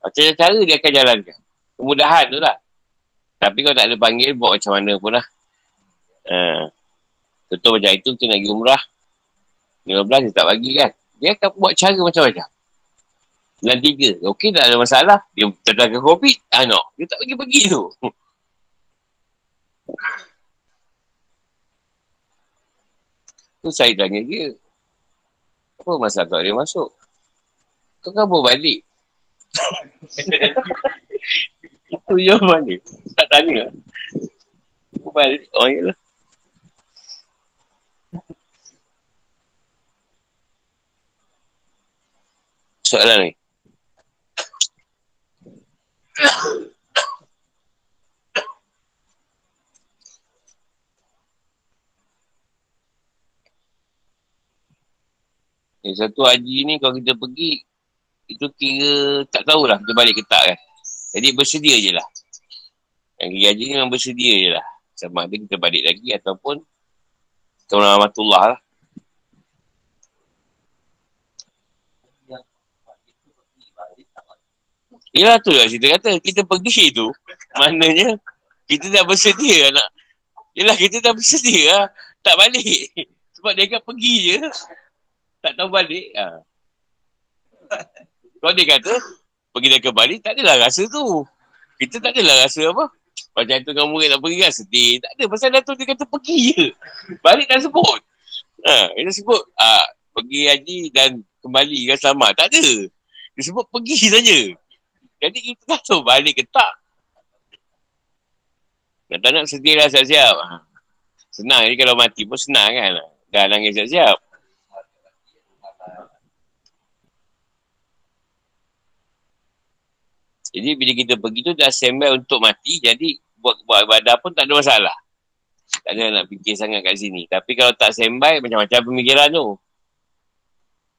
Macam cara dia akan jalankan. Kemudahan tu lah. Tapi kalau tak ada panggil, buat macam mana pun lah. Ha. Contoh macam itu, kita nak pergi umrah. 15 dia tak bagi kan. Dia akan buat cara macam-macam. Bulan tiga. Okey tak ada masalah. Dia terdagang COVID. Ah, no. Dia tak pergi-pergi tu. tu saya tanya dia. Apa masalah tak dia masuk? Kan apa balik? Itu je balik. Tak tanya. Apa balik? Oh, iyalah. Soalan ni. Eh, satu haji ni kalau kita pergi, itu kira tak tahulah kita balik ke tak kan. Jadi bersedia je lah. Yang pergi haji ni memang bersedia je lah. Sama ada kita balik lagi ataupun kita rahmatullah lah. Yelah tu lah cerita kata. Kita pergi tu, maknanya kita dah bersedia nak. Yelah kita dah bersedia lah. Tak balik. Sebab dia akan pergi je tak tahu balik. Ha. Kalau dia kata, pergi dia ke Bali, tak adalah rasa tu. Kita tak adalah rasa apa. Macam tu dengan murid nak pergi kan sedih. Tak ada. Pasal Datuk dia kata pergi je. Balik tak sebut. Ha, dia sebut ha, pergi haji dan kembali kan selamat. Tak ada. Dia sebut pergi saja. Jadi kita tak tahu balik ke tak. Nak tak nak sedih lah siap-siap. Ha. Senang. Jadi kalau mati pun senang kan. Dah nangis siap-siap. Jadi bila kita pergi tu dah sembel untuk mati, jadi buat, buat ibadah pun tak ada masalah. Tak ada nak fikir sangat kat sini. Tapi kalau tak sembai, macam-macam pemikiran tu.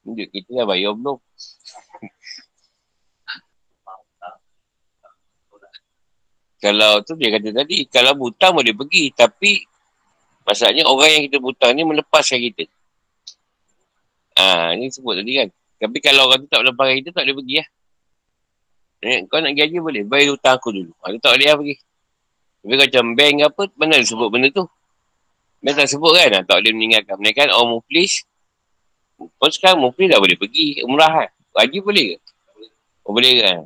Tunjuk kita dah bayar belum. kalau tu dia kata tadi, kalau butang boleh pergi. Tapi masalahnya orang yang kita butang ni melepaskan kita. Ah, ha, ni sebut tadi kan. Tapi kalau orang tu tak melepaskan kita, tak boleh pergi lah. Eh, kau nak gaji boleh. Bayar hutang aku dulu. Aku tak boleh lah pergi. Tapi kau macam bank apa, mana dia sebut benda tu? Bank tak sebut kan? Tak boleh meninggalkan. Mereka kan orang muflis. Pun sekarang muflis dah boleh pergi. Umrah kan? Haji boleh ke? Oh, boleh kan?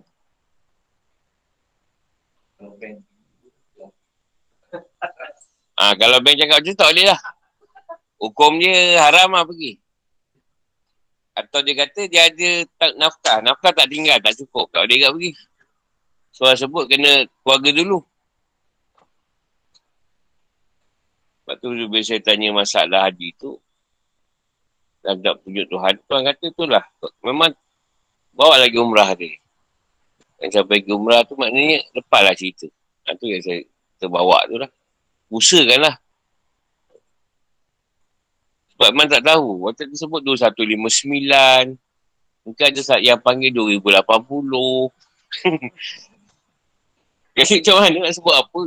Ah, kalau bank cakap macam tu tak boleh lah. Hukum dia haram lah pergi. Atau dia kata dia ada tak nafkah. Nafkah tak tinggal, tak cukup. Kalau dia tak pergi. Soal sebut kena keluarga dulu. Sebab tu bila saya tanya masalah haji tu. Dan tak pujuk Tuhan. Tuhan kata tu lah. Memang bawa lagi umrah dia. Dan sampai pergi umrah tu maknanya lepaslah cerita. Itu ha, yang saya terbawa tu lah. Usahakan lah. Sebab memang tak tahu. Waktu tu sebut 2159. Mungkin ada saat yang panggil 2080. Jadi macam mana nak sebut apa?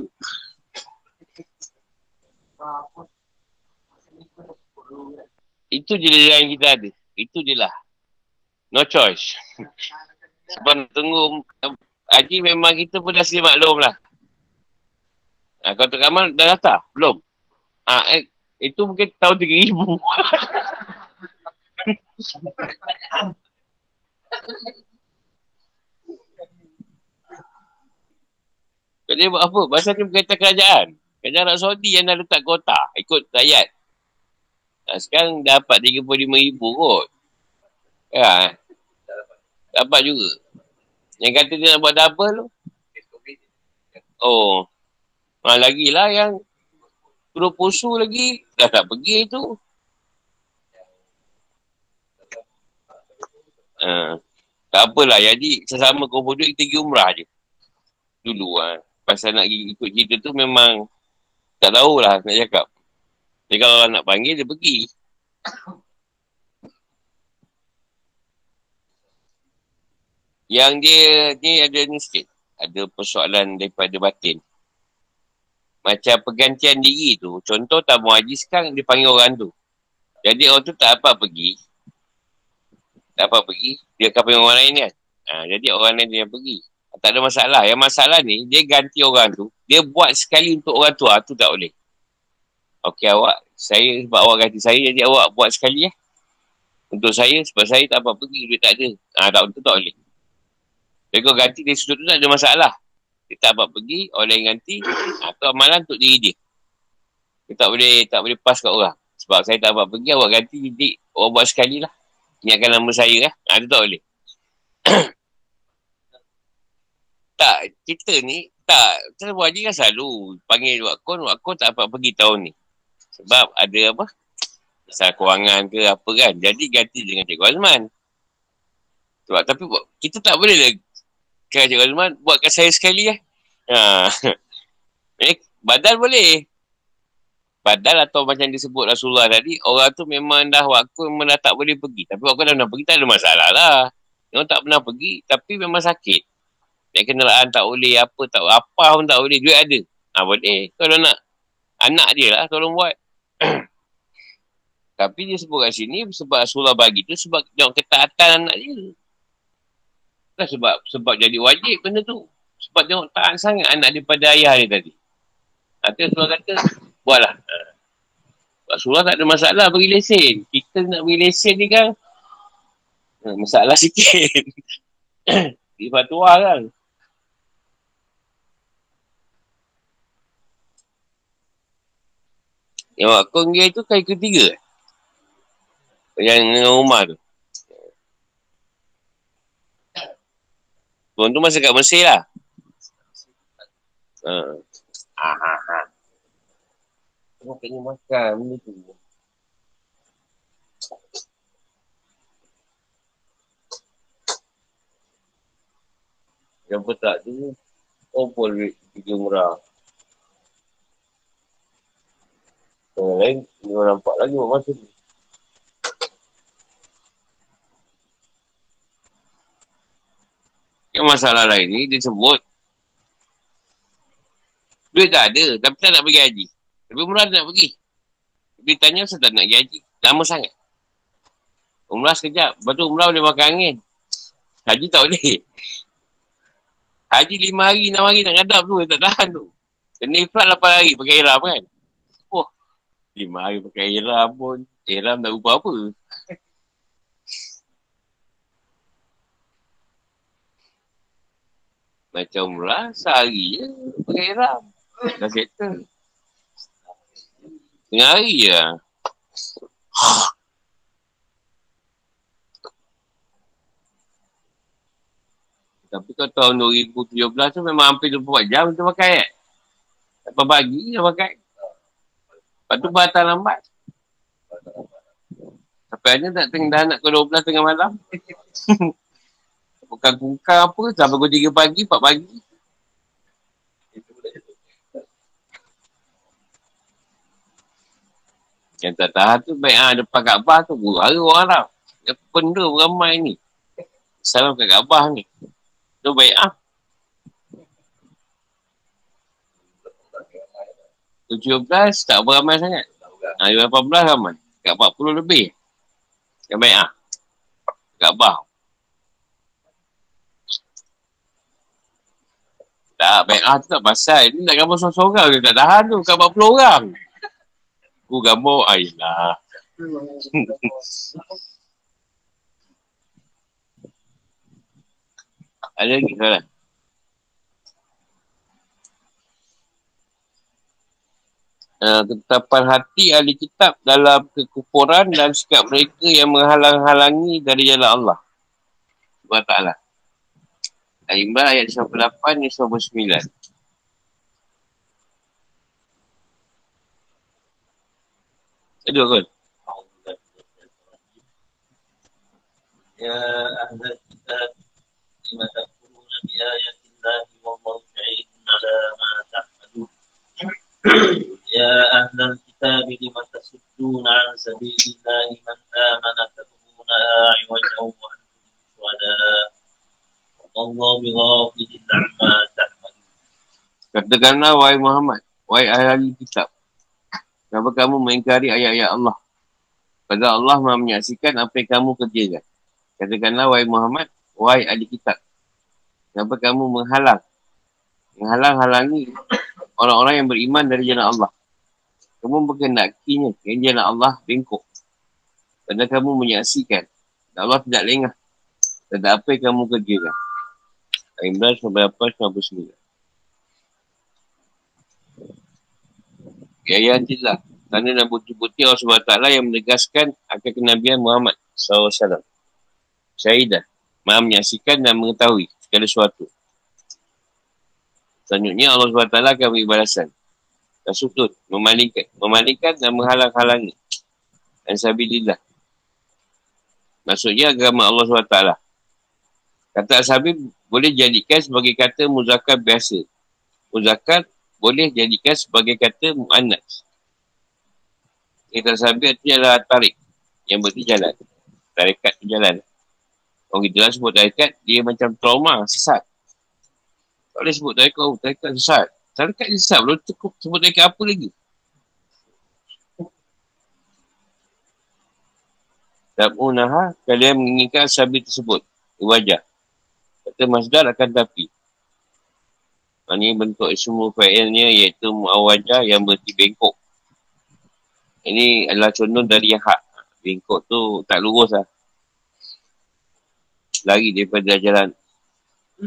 Itu je yang kita ada. Itu je lah. No choice. Sebab tunggu Haji memang kita pun dah maklum lah. Ha, kau Kamal dah daftar? Belum? Ha, eh, itu mungkin tahun 3000. Jadi buat apa? Pasal ni berkaitan kerajaan. Kerajaan Arab Saudi yang dah letak kota. Ikut rakyat. Nah, sekarang dapat 35,000 kot. Ya. Dapat juga. Yang kata dia nak buat double tu. Oh. Ha, lagi lah yang Suruh pusu lagi, dah tak pergi tu. Uh, tak apalah. Jadi sesama kumpul duit kita pergi umrah je. Dulu lah. Pasal nak ikut cerita tu memang tak tahulah nak cakap. Jadi kalau nak panggil dia pergi. Yang dia ni ada ni sikit. Ada persoalan daripada batin. Macam pergantian diri tu. Contoh tamu haji sekarang dia panggil orang tu. Jadi orang tu tak apa pergi. Tak apa pergi. Dia akan panggil orang lain kan. Ha, jadi orang lain dia pergi. Tak ada masalah. Yang masalah ni, dia ganti orang tu. Dia buat sekali untuk orang tu. Ha, tu tak boleh. Okey awak. Saya sebab awak ganti saya. Jadi awak buat sekali ya. Untuk saya, sebab saya tak apa pergi. Dia tak ada. Ha, tak, tu tak boleh. Jadi kalau ganti dari sudut tu tak ada masalah. Dia tak apa pergi. Orang lain ganti. Atau amalan untuk diri dia. Dia tak boleh, tak boleh pas kat orang. Sebab saya tak apa pergi. Awak ganti. Jadi awak buat sekali lah. Ingatkan nama saya lah. Ha, tak boleh. tak, kita ni tak, kita buat je kan selalu panggil wakon, wakon tak apa pergi tahun ni. Sebab ada apa? Masalah kewangan ke apa kan. Jadi ganti dengan Cikgu Azman. Sebab tapi kita tak boleh kan Cikgu Azman buatkan saya sekali lah. Ha. eh, badal boleh. Badal atau macam disebut Rasulullah tadi, orang tu memang dah waktu memang dah tak boleh pergi. Tapi waktu dah pernah pergi, tak ada masalah lah. Orang tak pernah pergi, tapi memang sakit. Naik kenderaan tak boleh, apa tak apa pun tak boleh, duit ada. Ha, boleh. Kalau nak, anak dia lah tolong buat. tapi dia sebut kat sini, sebab Rasulullah bagi tu, sebab dia ketaatan anak dia. Bukan sebab, sebab jadi wajib benda tu. Sebab dia taat sangat anak daripada ayah dia tadi. Nanti Rasulullah kata, buatlah. Rasulullah tak ada masalah bagi lesen. Kita nak bagi lesen ni kan ha, masalah sikit. Di fatwa kan. Yang wakon dia tu kali ketiga. Yang dengan rumah tu. Tuan tu masa kat Mesir lah. Ha. Ha ha ha. Tengok kena makan benda tu. Yang petak tu, oh boleh pergi murah. Yang lain, dia nampak lagi buat masa tu. Yang masalah lain ni, dia sebut Duit tak ada, tapi tak nak pergi haji. Tapi Umrah nak pergi. Dia tanya saya tak nak pergi haji. Lama sangat. Umrah sekejap. Lepas tu Umrah boleh makan angin. Haji tak boleh. Haji lima hari, enam hari nak ngadap tu. Tak tahan tu. Kena ifrat lapan hari pakai iram kan. Oh. Lima hari pakai iram pun. Iram tak ubah apa. Macam umrah sehari je pakai iram. Dah settle. Tengah hari je lah. Tapi kalau tahun 2017 tu memang hampir 24 jam tu pakai eh. Tak pagi dah pakai. Lepas tu batal lambat. Sampai hanya tak tengah nak ke 12 tengah malam. Bukan kungkar apa, sampai ke 3 pagi, 4 pagi. Yang tak tahan tu baik ah depan Kaabah tu Ada orang Arab Yang benda ramai ni. Salam kat Kaabah ni. Tu baik ah. Tujuh belas tak beramai sangat. Ha, lapan belas ramai Kat empat puluh lebih. Yang baik ah. Kaabah Tak, baik ah tu tak pasal. Ini nak gambar seorang-seorang dia tak tahan tu. Kat 40 orang. Aku gambar Ailah. Ada lagi soalan? Uh, ketetapan hati ahli kitab dalam kekufuran dan sikap mereka yang menghalang-halangi dari jalan Allah. Wa ta'ala. Al-Imran ayat 58 dan 59. Aduh kan? Ya ahlat kitab lima takfuruna bi ayatillahi wa mawqi'in ala ma ta'malu Ya ahlat kitab lima tasudduna an sabi'illahi man amana takfuruna a'i wa jawwa an Allah Katakanlah, wahai Muhammad, wahai ahli kitab. Kenapa kamu mengingkari ayat-ayat Allah? Padahal Allah maha menyaksikan apa yang kamu kerjakan. Katakanlah, wahai Muhammad, wahai ahli kitab. Kenapa kamu menghalang? Menghalang-halangi orang-orang yang beriman dari jalan Allah. Kamu berkendakinya yang jalan Allah bengkok. Padahal kamu menyaksikan. Allah tidak lengah. Tidak apa yang kamu kerjakan. Imran 98-99 Ya ya antilah. Kerana dan bukti-bukti Allah SWT yang menegaskan akan kenabian Muhammad SAW. Syahidah. Maha menyaksikan dan mengetahui segala sesuatu. Selanjutnya Allah SWT akan beri balasan. Dan sutut. Memalingkan. Memalingkan dan menghalang-halangi. Dan sabidillah. Maksudnya agama Allah SWT. Kata Ashabi boleh jadikan sebagai kata muzakat biasa. Muzakat boleh jadikan sebagai kata mu'anas. Kita sambil itu adalah tarik yang berarti jalan. Tarikat jalan. Orang kita lah sebut tarikat, dia macam trauma, sesat. Tak boleh sebut tarikat, oh, tarikat sesat. Tarikat sesat, belum cukup sebut tarikat apa lagi. Tak unaha, kalian menginginkan sabi tersebut. Wajah. Kata masdar akan tapi. Ini bentuk semua failnya iaitu mu'awajah yang berarti bengkok. Ini adalah contoh dari hak. Bengkok tu tak lurus lah. Lari daripada jalan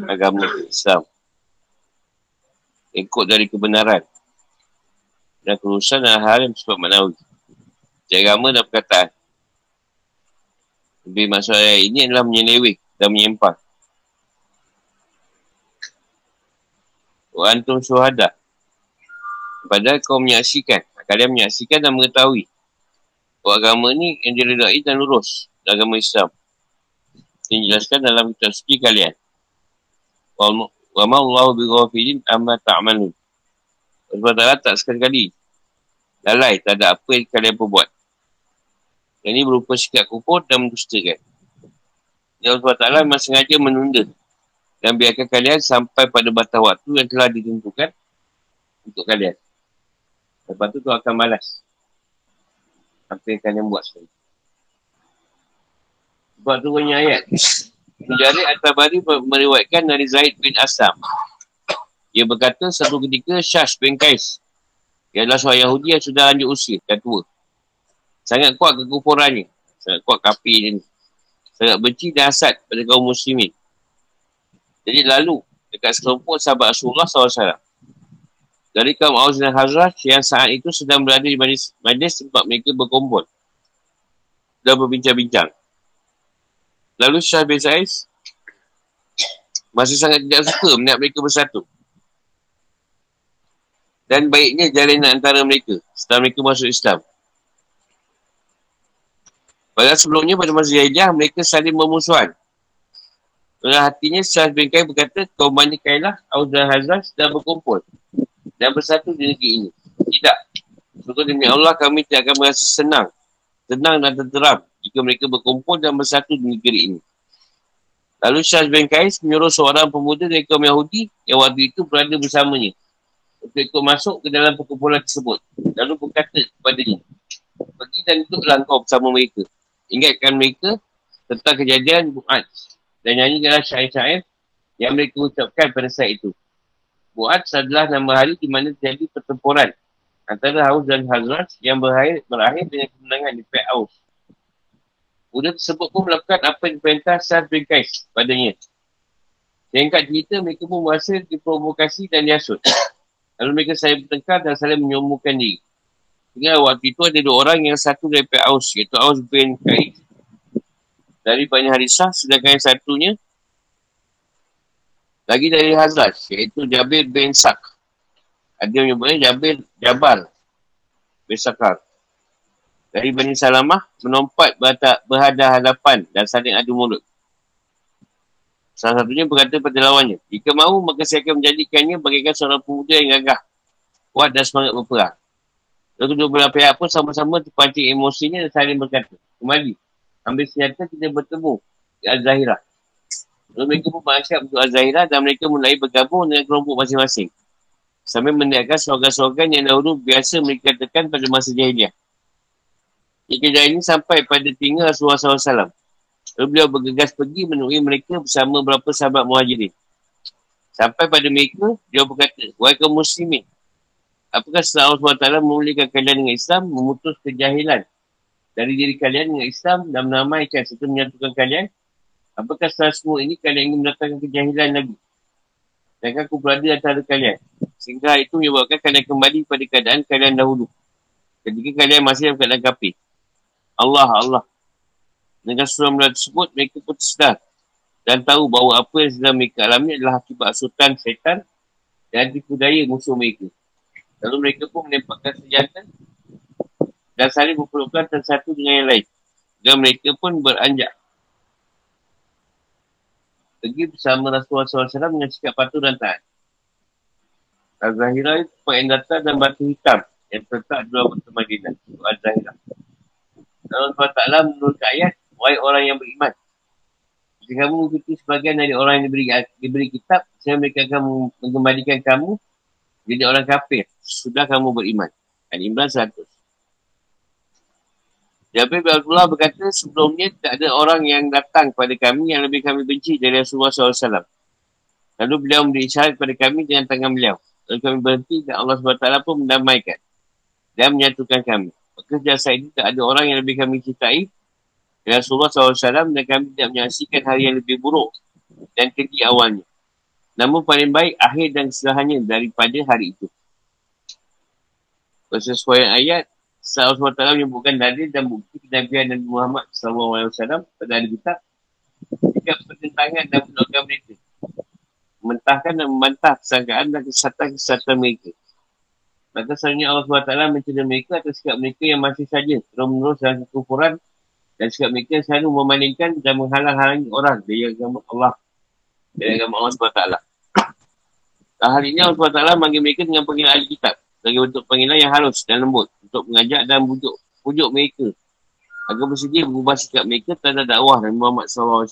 agama Islam. Bengkok dari kebenaran. Dan kerusakan adalah hal yang bersifat maknawi. Agama dan perkataan. Lebih maksud ini adalah menyelewih dan menyempah. Wa antum syuhada. Padahal kau menyaksikan. Kalian menyaksikan dan mengetahui. Bahawa agama ni yang diredai dan lurus. Agama Islam. Yang dijelaskan dalam kitab suci kalian. Wa ma'allahu bighafilin amma ta'amalun. Sebab tak sekali-kali. Lalai tak ada apa yang kalian perbuat. Yang ini berupa sikap kufur dan mendustakan. Ya Allah SWT memang sengaja menunda dan biarkan kalian sampai pada batas waktu yang telah ditentukan untuk kalian. Lepas tu tu akan malas. Apa yang kalian buat sekali. Sebab tu punya ayat. Menjari At-Tabari meriwayatkan dari Zaid bin Asam. Dia berkata satu ketika Syash bin Qais. Dia adalah seorang Yahudi yang sudah lanjut usia dan tua. Sangat kuat kekufurannya. Sangat kuat kapi dia ni. Sangat benci dan asad pada kaum muslimin. Jadi lalu dekat sekelompok sahabat Rasulullah SAW. Dari kaum Aus dan Hazrah yang saat itu sedang berada di majlis, majlis tempat mereka berkumpul. Dan berbincang-bincang. Lalu Syah bin Saiz masih sangat tidak suka melihat mereka bersatu. Dan baiknya jalinan antara mereka setelah mereka masuk Islam. Padahal sebelumnya pada masa jahiliah mereka saling bermusuhan dalam hatinya Syah bin Kai berkata, kau kailah Aus dan sedang berkumpul dan bersatu di negeri ini. Tidak. Sungguh demi Allah kami tidak akan merasa senang, tenang dan tenteram jika mereka berkumpul dan bersatu di negeri ini. Lalu Syah bin Kais menyuruh seorang pemuda dari kaum Yahudi yang waktu itu berada bersamanya untuk ikut masuk ke dalam perkumpulan tersebut. Lalu berkata kepadanya, pergi dan duduklah kau bersama mereka. Ingatkan mereka tentang kejadian Bu'ad dan nyanyikanlah syair-syair yang mereka ucapkan pada saat itu. Buat adalah nama hari di mana terjadi pertempuran antara Haus dan Hazrat yang berakhir, berakhir dengan kemenangan di pihak Haus. Budak tersebut pun melakukan apa yang diperintah Sa'ad bin Qais padanya. Sehingga cerita mereka pun merasa diprovokasi dan diasut. Lalu mereka saling bertengkar dan saling menyombongkan diri. Sehingga waktu itu ada dua orang yang satu dari pihak Aus, iaitu Aus bin Qais dari Bani Harisah sedangkan yang satunya lagi dari Hazrat iaitu Jabir bin Sak ada yang menyebutnya Jabir Jabal bin Sakar dari Bani Salamah menompat berhadap, berhadapan hadapan dan saling adu mulut. Salah satunya berkata pada lawannya, jika mahu maka saya akan menjadikannya bagaikan seorang pemuda yang gagah, kuat dan semangat berperang. Lalu kedua belah pihak pun sama-sama terpancing emosinya dan saling berkata, kembali, ambil senjata kita bertemu Al-Zahirah. Lalu mereka pun berangkat untuk Al-Zahirah dan mereka mulai bergabung dengan kelompok masing-masing. Sambil meninggalkan slogan-slogan yang dahulu biasa mereka katakan pada masa jahiliah. Kejadian ini sampai pada tinggal Rasulullah SAW. Lalu beliau bergegas pergi menemui mereka bersama beberapa sahabat muhajirin. Sampai pada mereka, dia berkata, Wahai kaum muslimin, apakah setelah Allah SWT memulihkan kalian dengan Islam, memutus kejahilan dari diri kalian dengan Islam dan menamaikan serta menyatukan kalian? Apakah setelah semua ini kalian ingin mendatangkan kejahilan lagi? Dan aku berada antara kalian. Sehingga itu menyebabkan kalian kembali pada keadaan kalian dahulu. Ketika kalian masih dalam keadaan kapir. Allah, Allah. Dengan surah mula tersebut, mereka pun tersedar. Dan tahu bahawa apa yang sedang mereka alami adalah akibat asutan setan dan tipu daya musuh mereka. Lalu mereka pun menempatkan senjata dan saling berpelukan satu dengan yang lain. Dan mereka pun beranjak. Pergi bersama Rasulullah SAW dengan sikap patuh dan taat. Al-Zahirah itu tempat yang datar dan batu hitam yang terletak dua batu Madinah. Al-Zahirah. Allah SWT menurut ayat, wahai orang yang beriman. Jika kamu mengikuti sebagian dari orang yang diberi, diberi kitab, saya mereka akan mengembalikan kamu jadi orang kafir. Sudah kamu beriman. Al-Imran 100. Jabir bin Abdullah berkata, sebelumnya tak ada orang yang datang kepada kami yang lebih kami benci dari Rasulullah SAW. Lalu beliau memberi isyarat kepada kami dengan tangan beliau. Lalu kami berhenti dan Allah SWT pun mendamaikan dan menyatukan kami. Maka jasa ini tak ada orang yang lebih kami cintai Rasulullah SAW dan kami tidak menyaksikan hari yang lebih buruk dan keji awalnya. Namun paling baik akhir dan kesalahannya daripada hari itu. Sesuai ayat, Allah SWT menyebutkan dalil dan bukti kenabian Nabi Muhammad SAW pada hari kitab jika pertentangan dan menolakkan mereka. Mentahkan dan membantah kesangkaan dan kesatan-kesatan mereka. Maka sebenarnya Allah SWT mencela mereka atas sikap mereka yang masih saja terus-menerus dalam kekufuran dan sikap mereka selalu memalingkan dan menghalang-halangi orang dari agama Allah dari agama Allah SWT. Hal ini Allah SWT manggil mereka dengan panggilan ahli kitab sebagai bentuk panggilan yang halus dan lembut untuk mengajak dan bujuk, pujuk mereka agar bersedia berubah sikap mereka terhadap dakwah Nabi Muhammad SAW.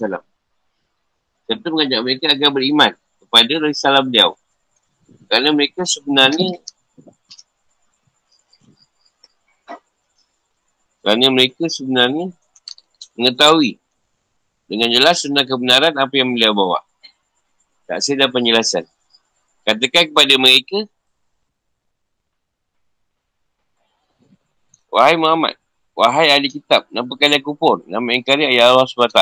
Serta mengajak mereka agar beriman kepada risalah beliau. Kerana mereka sebenarnya Kerana mereka sebenarnya mengetahui dengan jelas tentang kebenaran apa yang beliau bawa. Tak ada penjelasan. Katakan kepada mereka, Wahai Muhammad, wahai ahli kitab, kenapa kalian kupur? Nama ingkari ayat Allah SWT.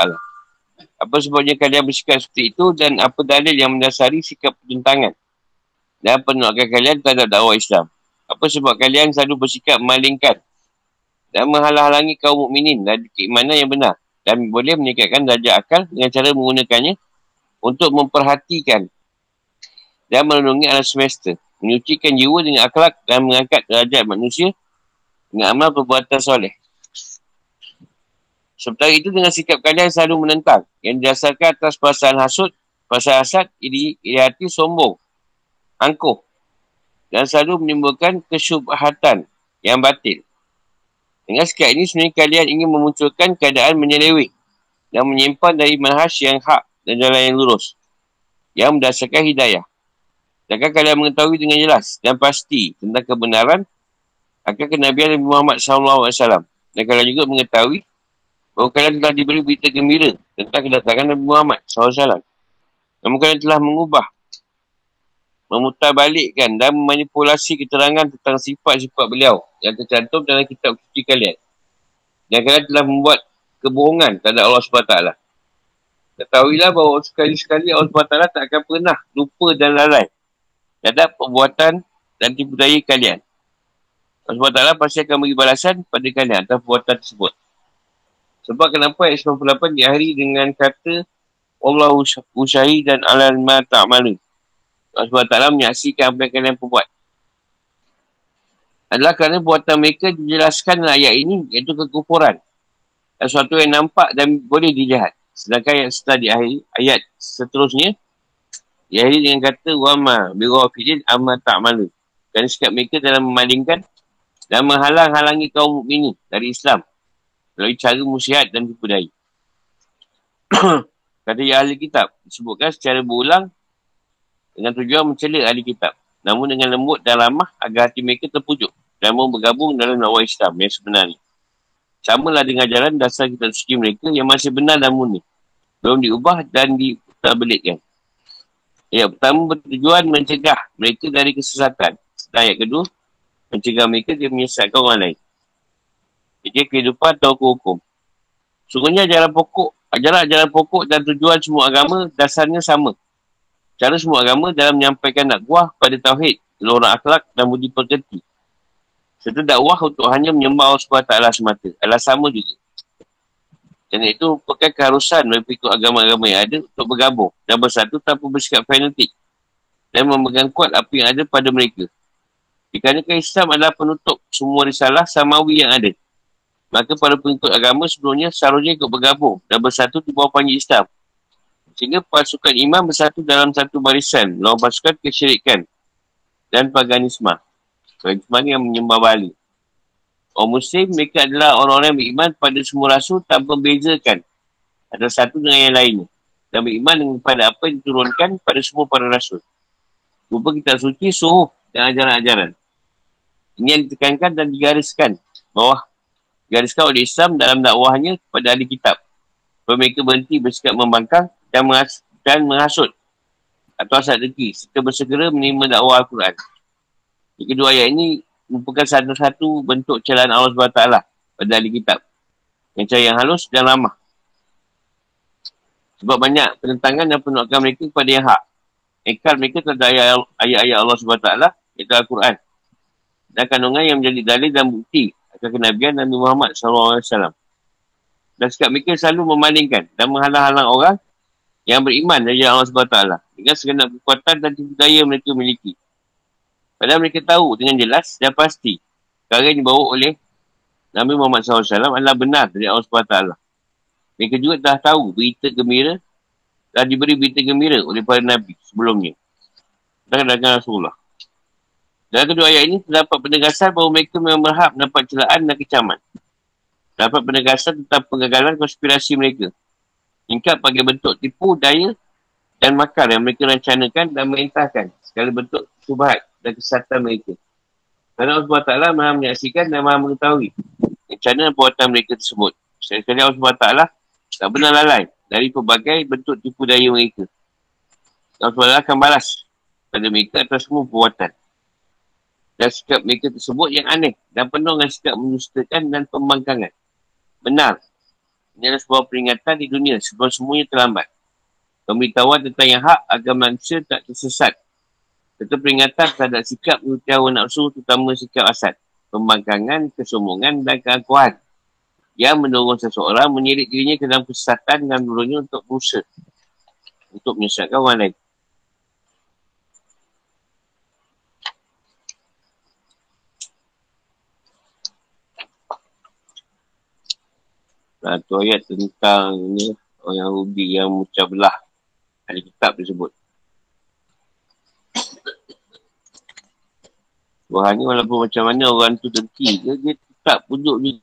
Apa sebabnya kalian bersikap seperti itu dan apa dalil yang mendasari sikap pertentangan dan penolakan kalian terhadap dakwah Islam? Apa sebab kalian selalu bersikap memalingkan dan menghalang-halangi kaum mukminin dari keimanan yang benar dan boleh meningkatkan darjah akal dengan cara menggunakannya untuk memperhatikan dan melindungi alam semesta, menyucikan jiwa dengan akhlak dan mengangkat derajat manusia dengan amal perbuatan soleh. Sementara itu dengan sikap kalian selalu menentang yang didasarkan atas perasaan hasut, perasaan hasad, iri, iri hati, sombong, angkuh dan selalu menimbulkan kesyubhatan yang batil. Dengan sikap ini sebenarnya kalian ingin memunculkan keadaan menyeleweng dan menyimpan dari manhaj yang hak dan jalan yang lurus yang berdasarkan hidayah. Jika kalian mengetahui dengan jelas dan pasti tentang kebenaran akan kenabian Nabi Muhammad SAW. Dan kalian juga mengetahui bahawa kalian telah diberi berita gembira tentang kedatangan Nabi Muhammad SAW. Namun kalian telah mengubah, memutarbalikkan dan memanipulasi keterangan tentang sifat-sifat beliau yang tercantum dalam kitab suci kalian. Dan kalian telah membuat kebohongan terhadap Allah SWT. Ketahuilah bahawa sekali-sekali Allah SWT tak akan pernah lupa dan lalai terhadap perbuatan dan tipu daya kalian. Allah SWT pasti akan beri balasan pada kalian atas perbuatan tersebut. Sebab kenapa ayat 98 diakhiri dengan kata Allah usyahi dan alam ma ta'malu. Allah SWT menyaksikan apa yang kalian perbuat. adalah kerana buatan mereka dijelaskan dalam ayat ini iaitu kekufuran. Sesuatu yang nampak dan boleh dilihat. Sedangkan yang setelah di akhir ayat seterusnya diakhiri dengan kata wama bighafilin amma ta'malu. Kerana sikap mereka dalam memalingkan dan menghalang-halangi kaum mukminin dari Islam melalui cara musyihat dan tipu. Kata ya ahli kitab disebutkan secara berulang dengan tujuan mencela ahli kitab. Namun dengan lembut dan ramah agar hati mereka terpujuk dan mau bergabung dalam dakwah Islam yang sebenarnya. Sama lah dengan jalan dasar kitab suci mereka yang masih benar dan murni. Belum diubah dan ditabelitkan. Ya, pertama bertujuan mencegah mereka dari kesesatan. Dan ayat kedua, mencegah mereka dia menyesatkan orang lain. Jadi kehidupan atau hukum. Sungguhnya ajaran pokok Ajaran-ajaran pokok dan tujuan semua agama dasarnya sama. Cara semua agama dalam menyampaikan dakwah pada tauhid, lorong akhlak dan budi pekerti. Serta dakwah untuk hanya menyembah Allah SWT semata. Adalah sama juga. Dan itu merupakan keharusan bagi ikut agama-agama yang ada untuk bergabung dan bersatu tanpa bersikap fanatik dan memegang kuat apa yang ada pada mereka. Dikarenakan Islam adalah penutup semua risalah samawi yang ada. Maka para pengikut agama sebelumnya seharusnya ikut bergabung dan bersatu di bawah panji Islam. Sehingga pasukan iman bersatu dalam satu barisan lawan pasukan kesyirikan dan paganisme. Paganisme yang menyembah Bali. Orang Muslim mereka adalah orang-orang yang beriman pada semua rasul tanpa membezakan ada satu dengan yang lainnya. Dan beriman dengan pada apa yang diturunkan pada semua para rasul. Rupa kita suci, suhuh dan ajaran-ajaran. Ini yang ditekankan dan digariskan bawah digariskan oleh Islam dalam dakwahnya kepada ahli kitab. Mereka berhenti bersikap membangkang dan, dan menghasut atau asal rezeki serta bersegera menerima dakwah Al-Quran. Yang kedua ayat ini merupakan satu-satu bentuk celaan Allah SWT pada ahli kitab. Yang cara yang halus dan ramah. Sebab banyak penentangan dan penolakan mereka kepada yang hak. Ekal mereka terhadap ayat-ayat Allah SWT iaitu Al-Quran. Dan kandungan yang menjadi dalil dan bukti akan kenabian Nabi Muhammad SAW. Dan sikap mereka selalu memalingkan dan menghalang-halang orang yang beriman dari Allah SWT dengan segenap kekuatan dan tipu daya mereka miliki. Padahal mereka tahu dengan jelas dan pasti perkara yang dibawa oleh Nabi Muhammad SAW adalah benar dari Allah SWT. Mereka juga dah tahu berita gembira dan diberi berita gembira oleh para Nabi sebelumnya. Dan dengan Rasulullah. Dalam kedua ayat ini terdapat penegasan bahawa mereka memang berhak mendapat celaan dan kecaman. Terdapat penegasan tentang pengagalan konspirasi mereka. Ingkap bagi bentuk tipu, daya dan makar yang mereka rencanakan dan merintahkan segala bentuk subhat dan kesatan mereka. Kerana Allah SWT maha menyaksikan dan maha mengetahui rencana dan perbuatan mereka tersebut. Sekali-kali Allah SWT tak benar lalai dari pelbagai bentuk tipu daya mereka. Allah SWT akan balas pada mereka atas semua perbuatan dan sikap mereka tersebut yang aneh dan penuh dengan sikap menyustakan dan pembangkangan. Benar. Ini adalah sebuah peringatan di dunia sebelum semuanya terlambat. Pemberitahuan tentang yang hak agar manusia tak tersesat. Serta peringatan terhadap sikap menuti hawa nafsu terutama sikap asad. Pembangkangan, kesombongan dan keakuan. Yang mendorong seseorang menyirik dirinya ke dalam kesesatan dan menurunnya untuk berusaha. Untuk menyesatkan orang lain. Satu ayat tentang ni orang Yahudi yang mucah belah ahli kitab tersebut. Tuhan ni walaupun macam mana orang tu dengki ke, dia tetap pujuk ni.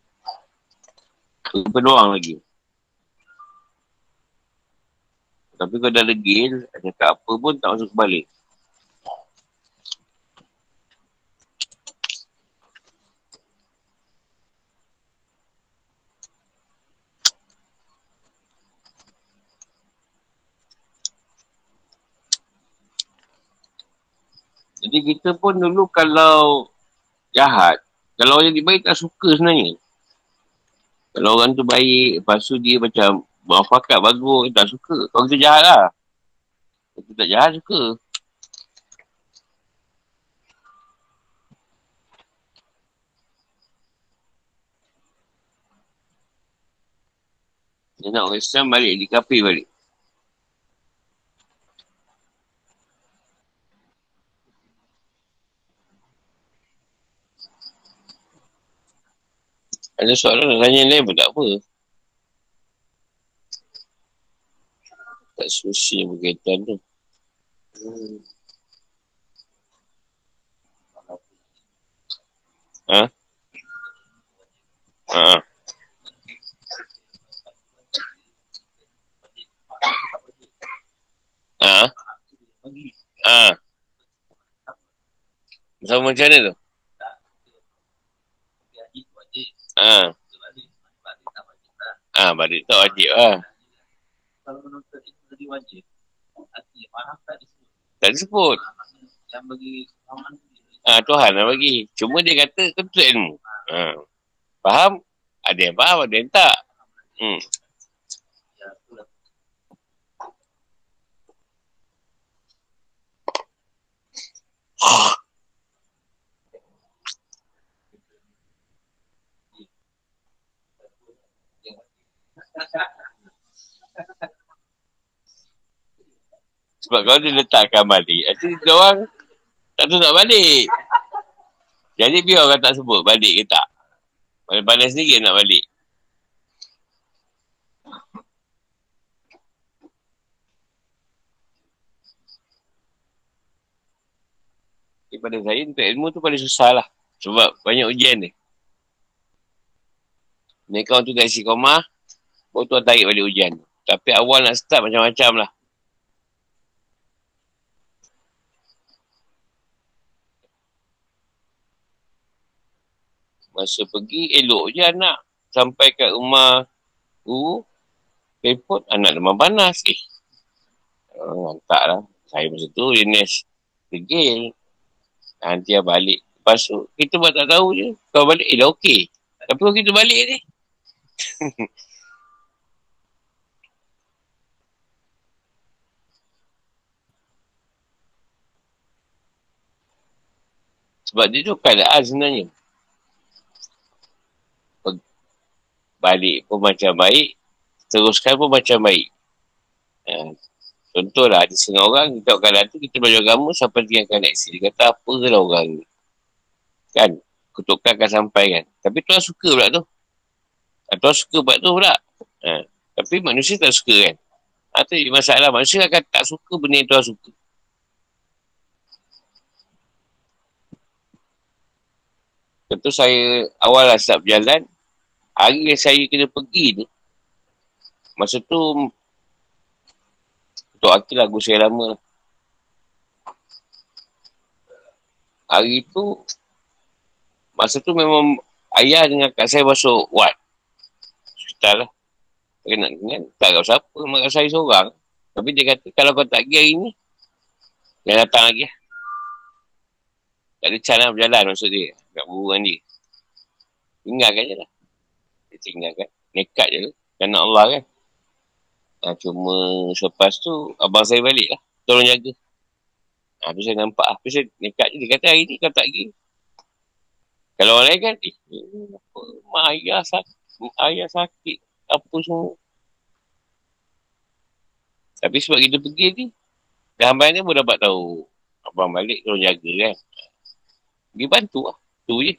Peluang lagi. Tapi kalau dah legil, cakap apa pun tak masuk balik. Jadi kita pun dulu kalau jahat, kalau orang yang baik tak suka sebenarnya. Kalau orang tu baik, lepas tu dia macam muafakat bagus, tak suka. Kalau kita jahat lah. Kita tak jahat suka. Dia nak orang Islam balik, di balik. Ada soalan nak tanya lain pun tak apa. Tak susi berkaitan tu. Ha? Ha? Ha? Ha? Sama macam mana tu? Ha. Ha, balik tak wajib lah. Kalau menuntut itu jadi wajib. Artinya, faham tak disebut. Tak disebut. Yang bagi Muhammad Ha, Tuhan lah bagi. Cuma dia kata kentut ilmu. Ha. Faham? Ada yang faham, ada yang tak. Hmm. ya, Sebab kalau dia letakkan balik, nanti dia orang tak tahu nak balik. Jadi biar orang tak sebut balik ke tak. Pandai-pandai sendiri nak balik. Jadi pada saya untuk ilmu tu paling susah lah. Sebab banyak ujian ni. Mereka tu kat istiqomah, baru tu tarik balik ujian. Tapi awal nak start macam-macam lah. Masa pergi, elok je anak. Sampai kat rumah guru, report, anak demam panas. Eh, oh, hantar lah. Saya masa tu, Ines degil. Nanti dia balik. Lepas tu, kita buat tak tahu je. Kalau balik, eh dah okey. Tapi kalau kita balik ni, Sebab dia tu keadaan sebenarnya. Balik pun macam baik, teruskan pun macam baik. Ha. Contohlah, ada setengah orang, kita keadaan tu, kita belajar agama sampai tinggalkan aksi. Dia kata, apa lah orang ni? Kan? Kutukan akan sampai kan? Tapi Tuhan suka pula tu. Ha, Tuhan suka buat tu pula. Ha. Tapi manusia tak suka kan? Ha, tu masalah. Manusia akan tak suka benda yang Tuhan suka. Tentu saya awal lah start berjalan. Hari yang saya kena pergi tu. Masa tu untuk akil lagu saya lama. Hari tu masa tu memang ayah dengan kak saya masuk wad. Hospital lah. Kena dengan tak tahu siapa mak saya seorang. Tapi dia kata kalau kau tak pergi hari ni jangan datang lagi lah. Tak ada cara berjalan maksud dia. Kat buruan dia. Tinggalkan je lah. Dia tinggalkan. Nekat je lah. Kerana Allah kan. Ha, cuma selepas tu, abang saya balik lah. Tolong jaga. Ha, tu saya nampak lah. Tapi saya nekat je. Dia kata hari ni kau tak pergi. Kalau orang lain kan, eh, apa, mak ayah sakit. Ayah sakit. Apa semua. Tapi sebab kita pergi ni, dah hambat ni pun dapat tahu. Abang balik, tolong jaga kan. Pergi bantu lah. Tu je.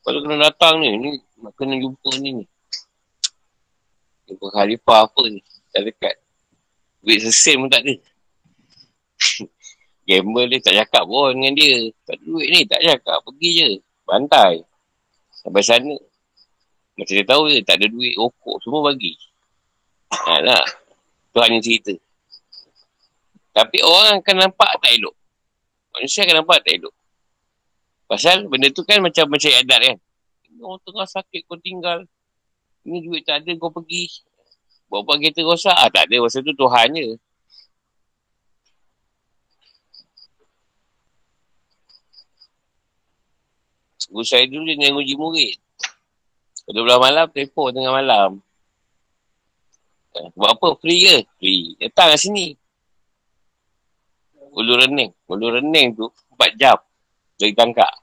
Kalau kena datang ni, ni nak kena jumpa ni ni. Jumpa khalifah apa ni. Dah dekat. Duit sesen pun tak ada. Gamble dia tak cakap pun dengan dia. Tak duit ni, tak cakap. Pergi je. Bantai. Sampai sana. Macam dia tahu je, tak ada duit, rokok, semua bagi. Ha lah. Tu hanya cerita. Tapi orang akan nampak tak elok. Manusia akan nampak tak elok. Pasal benda tu kan macam macam adat kan. Orang tengah sakit kau tinggal. Ni duit tak ada kau pergi. Bawa kereta rosak. Ah, tak ada. Masa tu Tuhan je. Guru saya dulu dia uji murid. Pada malam, telefon tengah malam. Eh, buat apa? Free ke? Free. Datang kat sini. Ulu Rening. Ulu Rening tu 4 jam. Dari tangkap.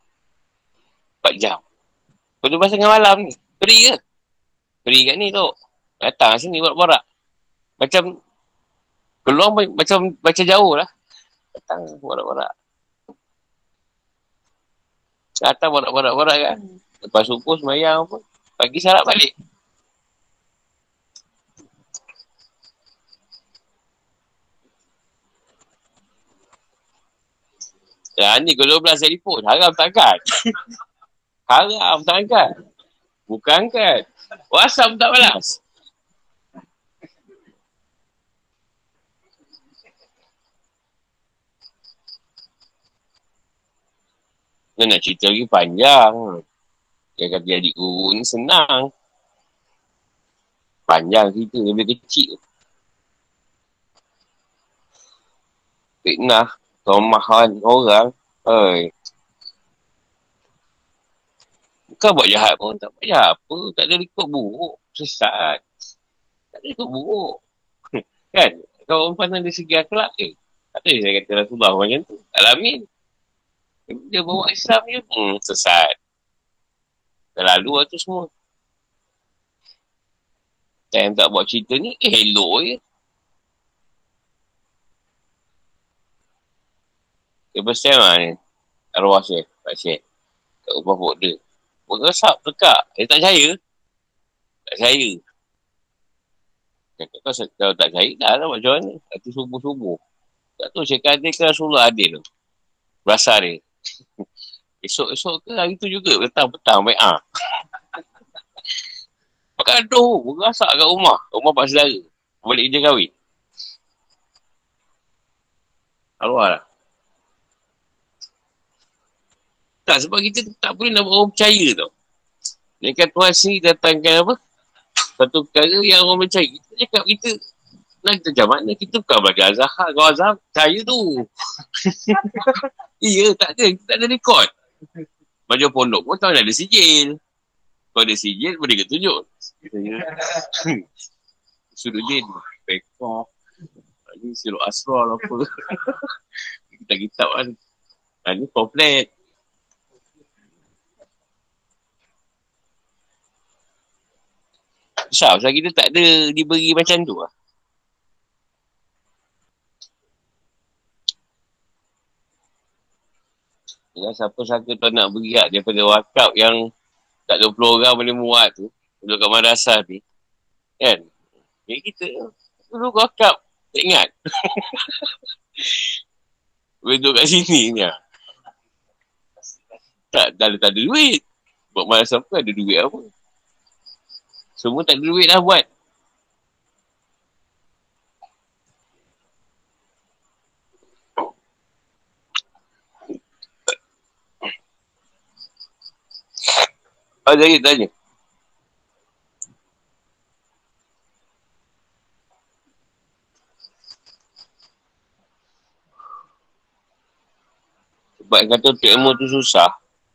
4 jam. Pada masa tengah malam ni. Free ke? Free kat ni tu. Datang kat sini buat borak. Macam Keluar macam baca jauh lah. Datang warak-warak. Datang warak-warak-warak kan. Lepas subuh semayang apa. Pagi salat balik. Ya, ni kalau 12 telefon. Haram tak angkat. Haram tak angkat. Bukan kan. WhatsApp tak balas. Dia nak cerita lagi panjang. Dia kata adik guru ni senang. Panjang cerita, lebih kecil. Fitnah, tomahan orang. Oi. Bukan buat jahat pun, tak jahat apa. Tak ada rekod buruk. Sesat. Tak ada rekod buruk. kan? Kalau orang pandang dari segi akhlak ke? Tak ada saya kata Rasulullah macam tu. Alamin. Dia bawa Islam je, hmm, sesat. Terlalu lah tu semua. Yang tak buat cerita ni, eh, elok je. Dia bersama lah ni. Arwah saya, Pak Syed. Kat rumah pok dia. Pok resap, tekak. Dia tak percaya. Tak percaya. Kata kau kalau tak percaya, dah lah macam mana. Hati subuh-subuh. Tak tahu, saya kata ke Rasulullah adil tu. Berasal dia. Esok-esok ke hari tu juga petang-petang baik ah. Pakai aduh, berasak kat rumah. Rumah pak saudara. Balik kerja kahwin. Arwah lah. Tak, sebab kita tak boleh nak orang percaya tau. Dia kan Tuhan sendiri datangkan apa? Satu perkara yang orang percaya. Kita cakap kita nak kita macam mana? Kita bukan belajar azhar. Kau azhar, percaya tu. iya, tak ada. Kita tak ada rekod. Baju pondok pun tahu ada sijil. Kalau ada sijil, boleh ke tunjuk. Sudut jin. Pekoh. Ini siruk asral apa. kita kitab kan. Ha, ni komplet. Besar, sebab kita tak ada diberi macam tu lah. Jangan siapa sangka tuan nak beri hak daripada wakaf yang tak 20 orang boleh muat tu. Duduk kat madrasah ni. Kan? Ya kita dulu wakaf. Tak ingat. boleh duduk kat sini ni lah. Tak, tak, ada, tak ada duit. Buat madrasah pun ada duit apa. Semua tak ada duit lah buat. Oh, jadi tanya. Sebab kata untuk ilmu tu susah.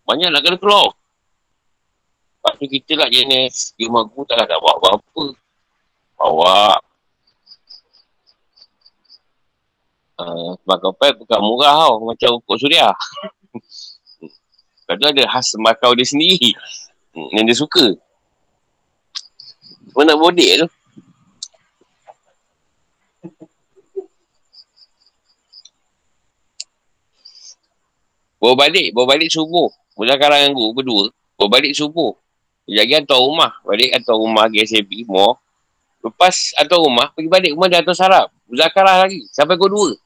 Banyak nak kena keluar. Lepas tu kita lah jenis. Dia mahu tak ada bawa apa-apa. Bawa. Uh, sebab kapal bukan murah tau. Macam ukur suria. Tu ada khas makau dia sendiri. Hmm, yang dia suka. Cuma nak bodek tu. Bawa balik, bawa balik subuh. Mula karang dengan guru berdua. Bawa balik subuh. Jadi hantar rumah. Balik hantar rumah GSAB, more. Lepas hantar rumah, pergi balik rumah dia hantar sarap. Muzakarah lagi. Sampai kau dua.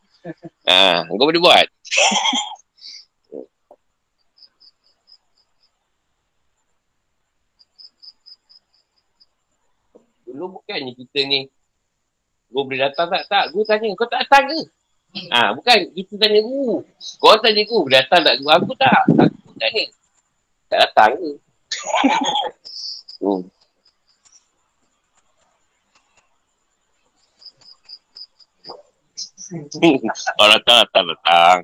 Ha, kau boleh buat. Dulu bukannya kita ni Gua boleh datang tak? Tak. Gua tanya, kau tak datang ke? Ha, bukan. Kita tanya guru. Kau tanya guru, boleh datang tak? Gua aku tak. Aku tanya. Tak datang ke? Hmm. Orang datang, datang, datang.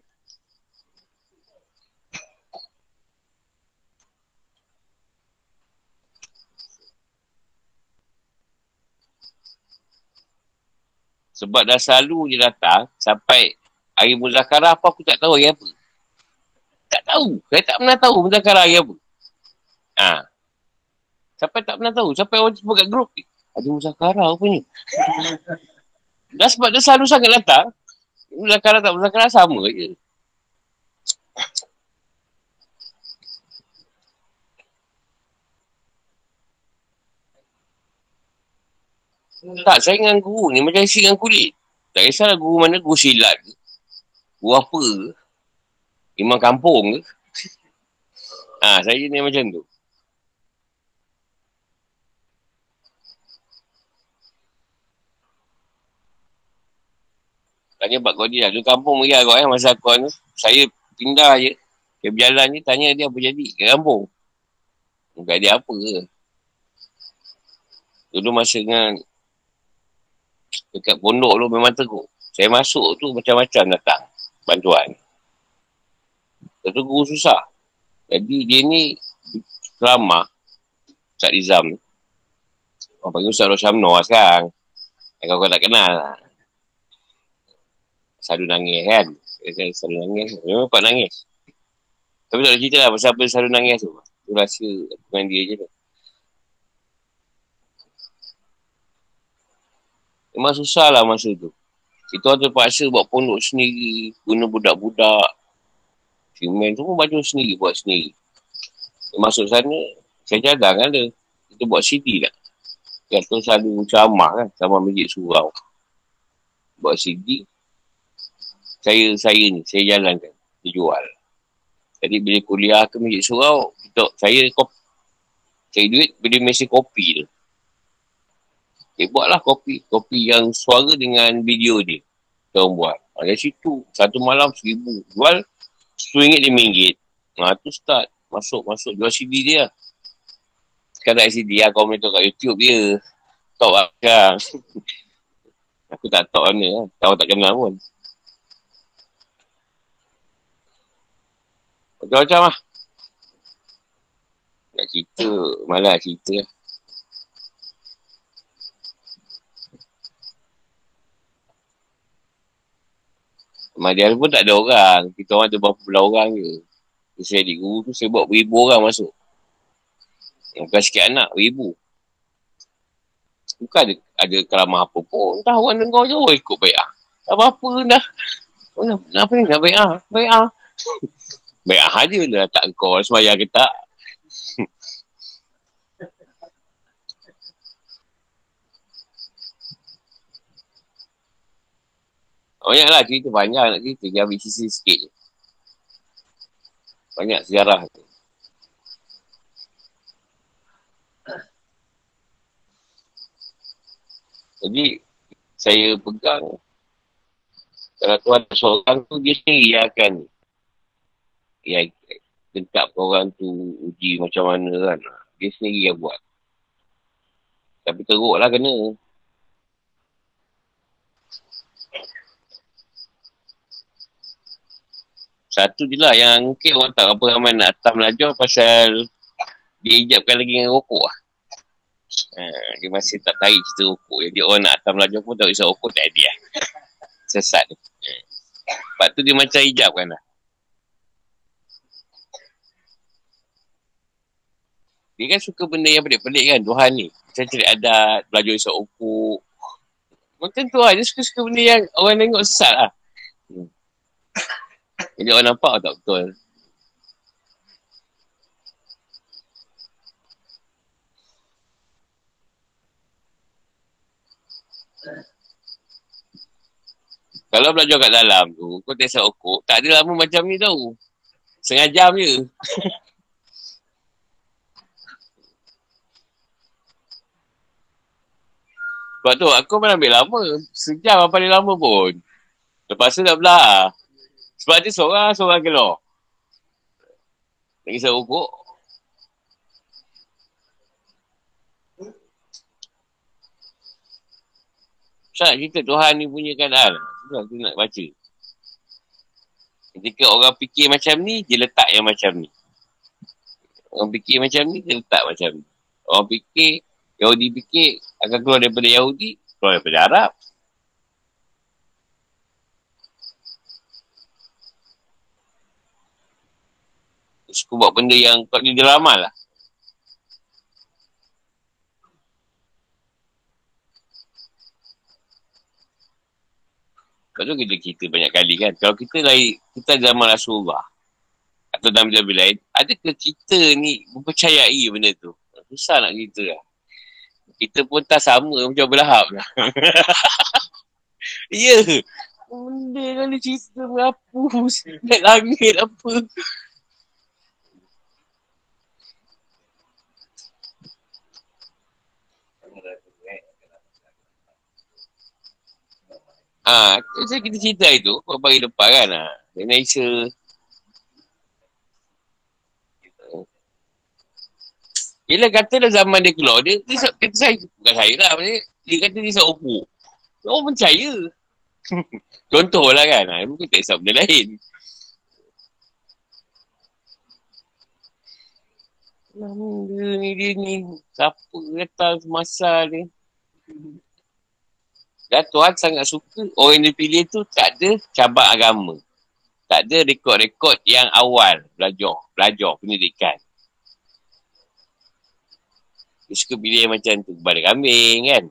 Sebab dah selalu dia datang sampai hari muzakarah apa aku tak tahu hari apa. Tak tahu. Saya tak pernah tahu muzakarah hari apa. Ha. Sampai tak pernah tahu. Sampai orang sebut kat grup. Ada muzakarah apa ni? Dah sebab dia selalu sangat datang. Muzakarah tak muzakarah sama je. Tak, saya dengan guru ni macam isi dengan kulit. Tak kisahlah guru mana, guru silat ke. Guru apa ke. Imam kampung ke. ha, saya ni macam tu. Tanya Pak Kodi lah. Dulu kampung pergi agak eh, masa aku ni. Saya pindah je. Dia berjalan ni, tanya dia apa jadi ke kampung. Bukan dia apa ke. Dulu masa dengan dekat pondok tu memang teruk. Saya masuk tu macam-macam datang bantuan. Tentu guru susah. Jadi dia ni ceramah Ustaz Rizam ni. Orang panggil Ustaz Rosyamno lah sekarang. Yang kau tak kenal lah. Selalu nangis kan. Selalu nangis. Memang kuat nangis. Tapi tak ada cerita lah pasal apa selalu nangis tu. Tu rasa dengan dia je tu. Memang susah lah masa tu. Kita orang terpaksa buat pondok sendiri. Guna budak-budak. Simen tu pun baju sendiri buat sendiri. Masuk sana, saya cadang kan dia. Kita buat CD lah. Tu selalu ceramah kan. Sama masjid surau. Buat CD. Saya, saya ni, saya jalankan. Dia jual. Jadi bila kuliah ke masjid surau, kita, saya kopi. Saya duit bila mesin kopi tu. Eh, buatlah kopi. Kopi yang suara dengan video dia. Kita orang buat. Ha, dari situ, satu malam seribu. Jual RM10, RM5. Ha, tu start. Masuk, masuk. Jual CD dia. Sekarang CD lah. Kau menonton kat YouTube dia. Top lah. Aku tak tahu mana lah. Tahu tak kenal pun. Macam-macam lah. Nak cerita, malah cerita lah. Madial pun tak ada orang. Kita orang ada berapa belah orang je. Saya di guru tu, saya buat beribu orang masuk. Bukan sikit anak, beribu. Bukan ada, ada keramah apa pun. Entah orang dengar je, oh ikut baik ah. Tak apa-apa dah. Oh, nak, apa ni? Nak baik ah. Baik ah. baik ah je lah. Tak kau semayang ke tak. Banyak lah cerita banyak nak cerita. Dia ambil sisi sikit je. Banyak sejarah tu. Jadi, saya pegang kalau tuan seorang tu, dia sendiri yang akan yang tetap orang tu uji macam mana kan. Dia sendiri yang buat. Tapi teruk lah kena. Satu je lah yang mungkin orang tak apa ramai nak atas belajar pasal dia ijabkan lagi dengan rokok lah. Ha, dia masih tak tarik cerita rokok. Jadi orang nak atas belajar pun tak bisa rokok tak dia. Sesat tu. Ha. Lepas tu dia macam ijabkan lah. Dia kan suka benda yang pelik-pelik kan Tuhan ni. Macam cari adat, belajar isap rokok. Macam tu lah. Dia suka-suka benda yang orang tengok sesat lah. Hmm. Jadi orang nampak tak betul. Kalau belajar kat dalam tu, kau isap okok, tak ada lama macam ni tau. Setengah jam je. Sebab tu aku pun ambil lama. Sejam apa paling lama pun. Lepas tu dah belah. Sebab dia seorang, seorang gelor. Lagi saya rukuk. Ustaz, kita Tuhan ni punya keadaan. Sebab tu nak baca. Ketika orang fikir macam ni, dia letak yang macam ni. Orang fikir macam ni, dia letak macam ni. Orang fikir, Yahudi fikir akan keluar daripada Yahudi, keluar daripada Arab. suka buat benda yang tak dia ramal lah. Lepas tu kita cerita banyak kali kan. Kalau kita lain, kita zaman Rasulullah. Atau dalam bila lain. Ada ke cerita ni mempercayai benda tu? Susah nak cerita lah. Kita pun tak sama macam berlahap lah. Ya. yeah. Benda kali cerita berhapus. Naik langit apa. Ah, ha, kita cerita itu beberapa hari lepas kan. Ha. Indonesia. Yelah katalah zaman dia keluar, dia, dia, kata saya, bukan saya lah, dia, dia kata dia isap opuk. Orang percaya. Contoh lah kan, ha, mungkin tak isap benda lain. Dia ni, dia ni, siapa datang semasa ni. Dan Tuhan sangat suka orang yang dipilih tu tak ada cabang agama. Tak ada rekod-rekod yang awal belajar, belajar pendidikan. Dia suka pilih macam tu. Kepada kambing kan.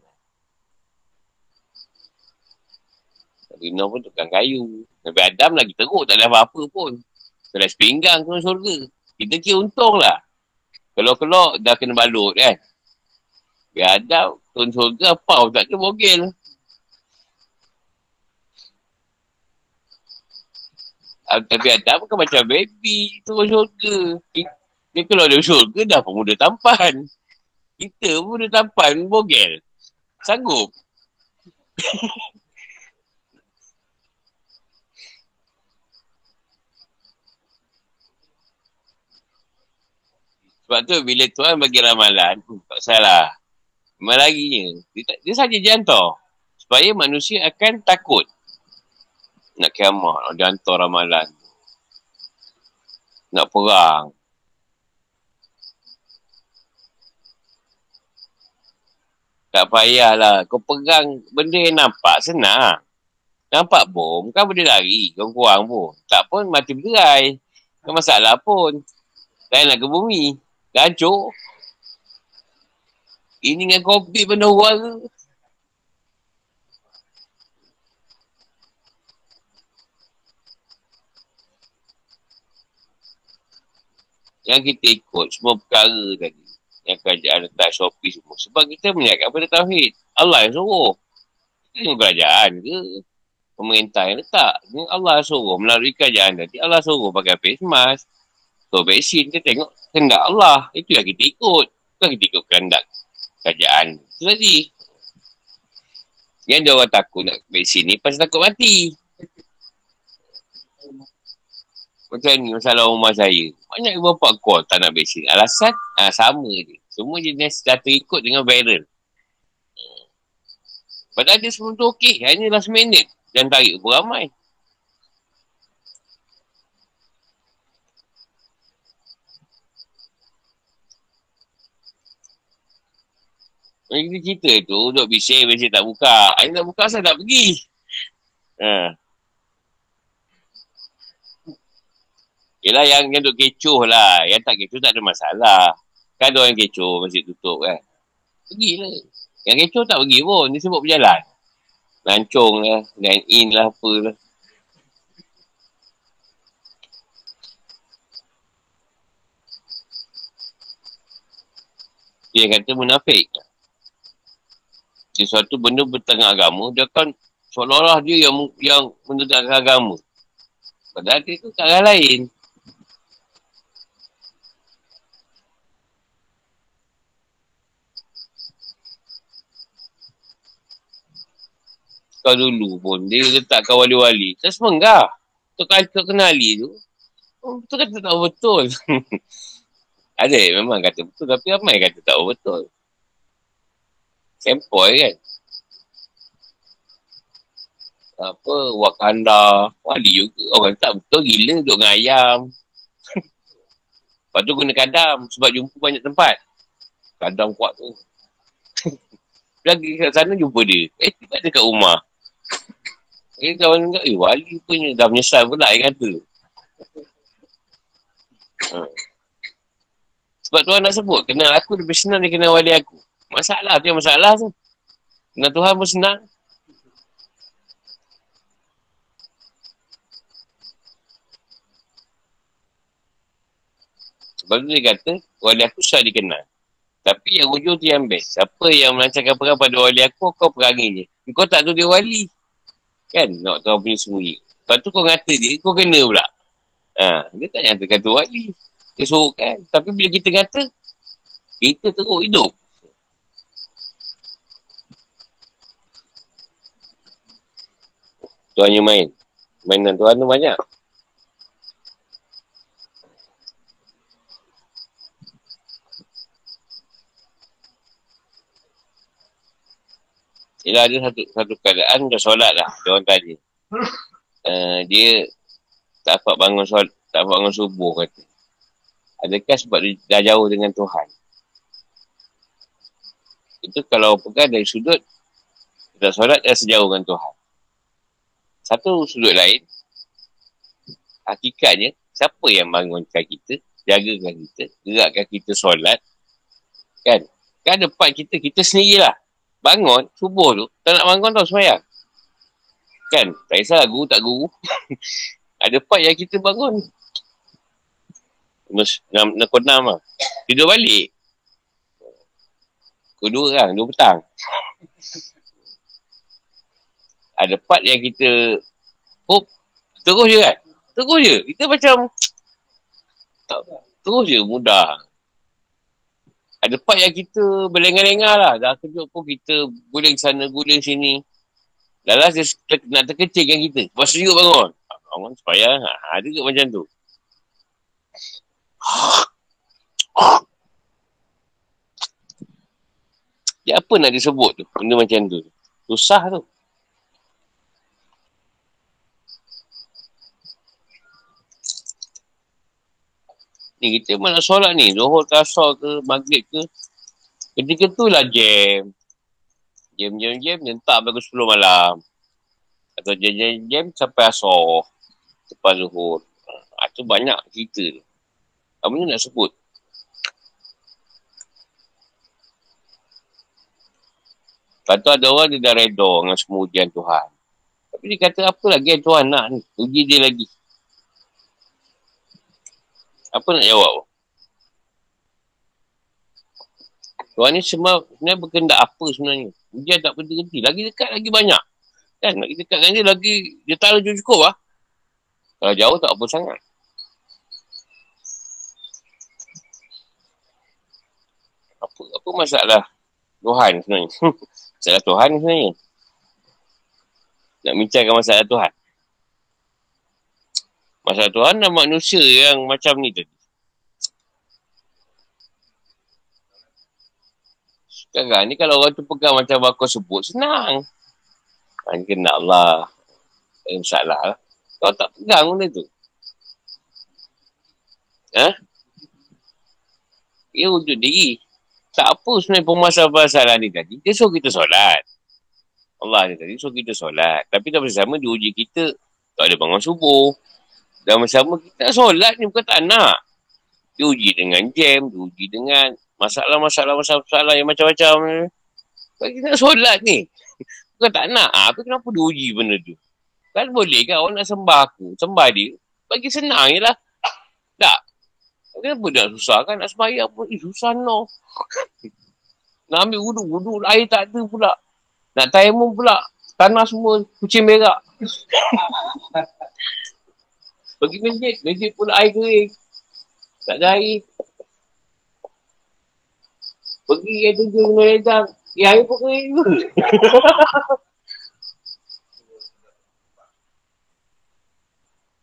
Nabi Nuh pun tukang kayu. Nabi Adam lagi teruk tak ada apa-apa pun. Serai sepinggang ke surga. Kita kira untung lah. Kalau-kalau dah kena balut kan. Biar Adam turun surga apa tak ada bogel. Tapi Adam kan macam baby tu syurga. Dia kalau ada syurga dah pemuda tampan. Kita pemuda tampan bogel. Sanggup. Sebab tu bila Tuhan bagi ramalan, tak salah. Melaginya, dia, dia saja jantar. Supaya manusia akan takut nak kiamat, nak jantar ramalan. Nak perang. Tak payahlah. Kau pegang benda yang nampak, senang. Nampak bom, kan boleh lari. Kau kurang pun. Tak pun mati berderai. Tak masalah pun. Tak nak ke bumi. Gancur. Ini dengan kopi benda orang yang kita ikut semua perkara tadi yang kerajaan letak Shopee semua. Sebab kita melihat pada Tauhid. Allah yang suruh. Ini kerajaan ke? Pemerintah yang letak. Ini Allah suruh. Melalui kerajaan tadi Allah suruh pakai face mask. So vaksin kita tengok kendak Allah. Itu yang kita ikut. Bukan kita ikut kendak kerajaan itu tadi. Yang dia orang takut nak vaksin ni pasal takut mati. Macam ni masalah rumah saya. Banyak yang bapak call tak nak vaksin. Alasan? Ha, sama je. Semua jenis dah terikut dengan viral. Padahal dia semua tu okey. Hanya last minute. Dan tarik pun ramai. Yang kita cerita tu, duduk bising, bising tak buka. Ini tak buka, saya tak pergi. Ha. Yelah yang, yang duk kecoh lah. Yang tak kecoh tak ada masalah. Kan ada orang kecoh masih tutup kan. Pergilah. Yang kecoh tak pergi pun. Dia sebut berjalan. Lancong lah. Line in lah apa lah. Dia kata munafik. Sesuatu benda bertengah agama, dia kan seolah-olah dia yang yang menegakkan agama. Padahal dia tu tak lain. Kau dulu pun. Dia letakkan wali-wali. Saya semenggah. Untuk kau kenali tu. Oh, betul kata tak betul. Ada memang kata betul. Tapi ramai kata tak betul. Sempoi kan. Apa, Wakanda. Wali juga. Orang tak betul gila duduk dengan ayam. Lepas tu guna kadam. Sebab jumpa banyak tempat. Kadam kuat tu. Lagi kat sana jumpa dia. Eh, tiba ada kat rumah. Jadi kawan kata, eh wali punya dah menyesal pula dia kata. Ha. Sebab Tuhan nak sebut, kena aku lebih senang dia kenal wali aku. Masalah tu yang masalah tu. Kenal Tuhan pun senang. Sebab tu dia kata, wali aku susah dikenal. Tapi yang ujung tu yang best. Siapa yang melancarkan perang pada wali aku, kau perangin je. Kau tak tahu dia wali. Kan? Nak tahu punya sembunyi. Lepas tu kau ngata dia, kau kena pula. Ha, dia tak nyata kata wali. Dia suruh kan. Tapi bila kita kata, kita teruk hidup. Tuan yang main. Mainan Tuhan tu banyak. Yelah ada satu, satu keadaan dah solat lah. Dia orang tanya. Uh, dia tak dapat bangun solat, tak dapat bangun subuh kata. Adakah sebab dia dah jauh dengan Tuhan? Itu kalau pegang dari sudut, kita solat dah sejauh dengan Tuhan. Satu sudut lain, hakikatnya, siapa yang bangunkan kita, jagakan kita, gerakkan kita solat, kan? Kan part kita, kita sendirilah bangun subuh tu tak nak bangun tau semayang. Kan tak kisahlah guru tak guru. Ada part yang kita bangun. Nak nak konam lah. Tidur balik. Kedua orang dua petang. Ada part yang kita hop terus je kan. Terus je. Kita macam terus je mudah ada part yang kita berlengah-lengah lah. Dah kejut pun kita guling sana, guling sini. Dah lah dia ter- nak terkecilkan kita. Lepas tu bangun. Bangun supaya ha, ada juga macam tu. Ya apa nak disebut tu? Benda macam tu. Susah tu. Ni kita mana solat ni. Zuhur ke asal ke maghrib ke. Ketika tu lah jam. Jam, jam, jam. Jam tak sampai 10 malam. Atau jam, jam, jam sampai asal. Lepas zuhur. Ha, tu banyak cerita. Apa ni nak sebut? Lepas tu ada orang dia dah reda dengan semua ujian Tuhan. Tapi dia kata apa lagi yang Tuhan nak ni? Uji dia lagi. Apa nak jawab? Tuhan ni semua sebenarnya berkendak apa sebenarnya. Ujian tak berhenti. Lagi dekat lagi banyak. Kan? Lagi dekat dengan dia lagi dia tak ada cukup lah. Kalau jauh tak apa sangat. Apa apa masalah Tuhan sebenarnya? masalah Tuhan sebenarnya. Nak bincangkan masalah Tuhan. Masalah Tuhan dan manusia yang macam ni tadi. Sekarang ni kalau orang tu pegang macam aku sebut, senang. Ha, ni kena Allah. Eh, masalah lah. Kau tak pegang benda tu. Ha? Dia wujud diri. Tak apa sebenarnya permasalahan-permasalahan ni tadi. Dia suruh kita solat. Allah ni tadi suruh kita solat. Tapi tak bersama dia uji kita. Tak ada bangun subuh. Dan bersama kita solat ni bukan tak nak. Diuji dengan jam, diuji dengan masalah-masalah masalah yang macam-macam. Bagi kita solat ni. Bukan tak nak. Ha, tapi kenapa diuji benda tu? Kan boleh kan orang nak sembah aku, sembah dia. Bagi senang je lah. Tak. Kenapa dia susah kan nak sembahyang pun. Eh susah no. nak ambil wuduk, wuduk air tak ada pula. Nak tayamum pula. Tanah semua kucing berak. Pergi masjid, masjid pula air kering. Tak ada air. Pergi air tujuh dengan redang. Ya, air pun kering tu.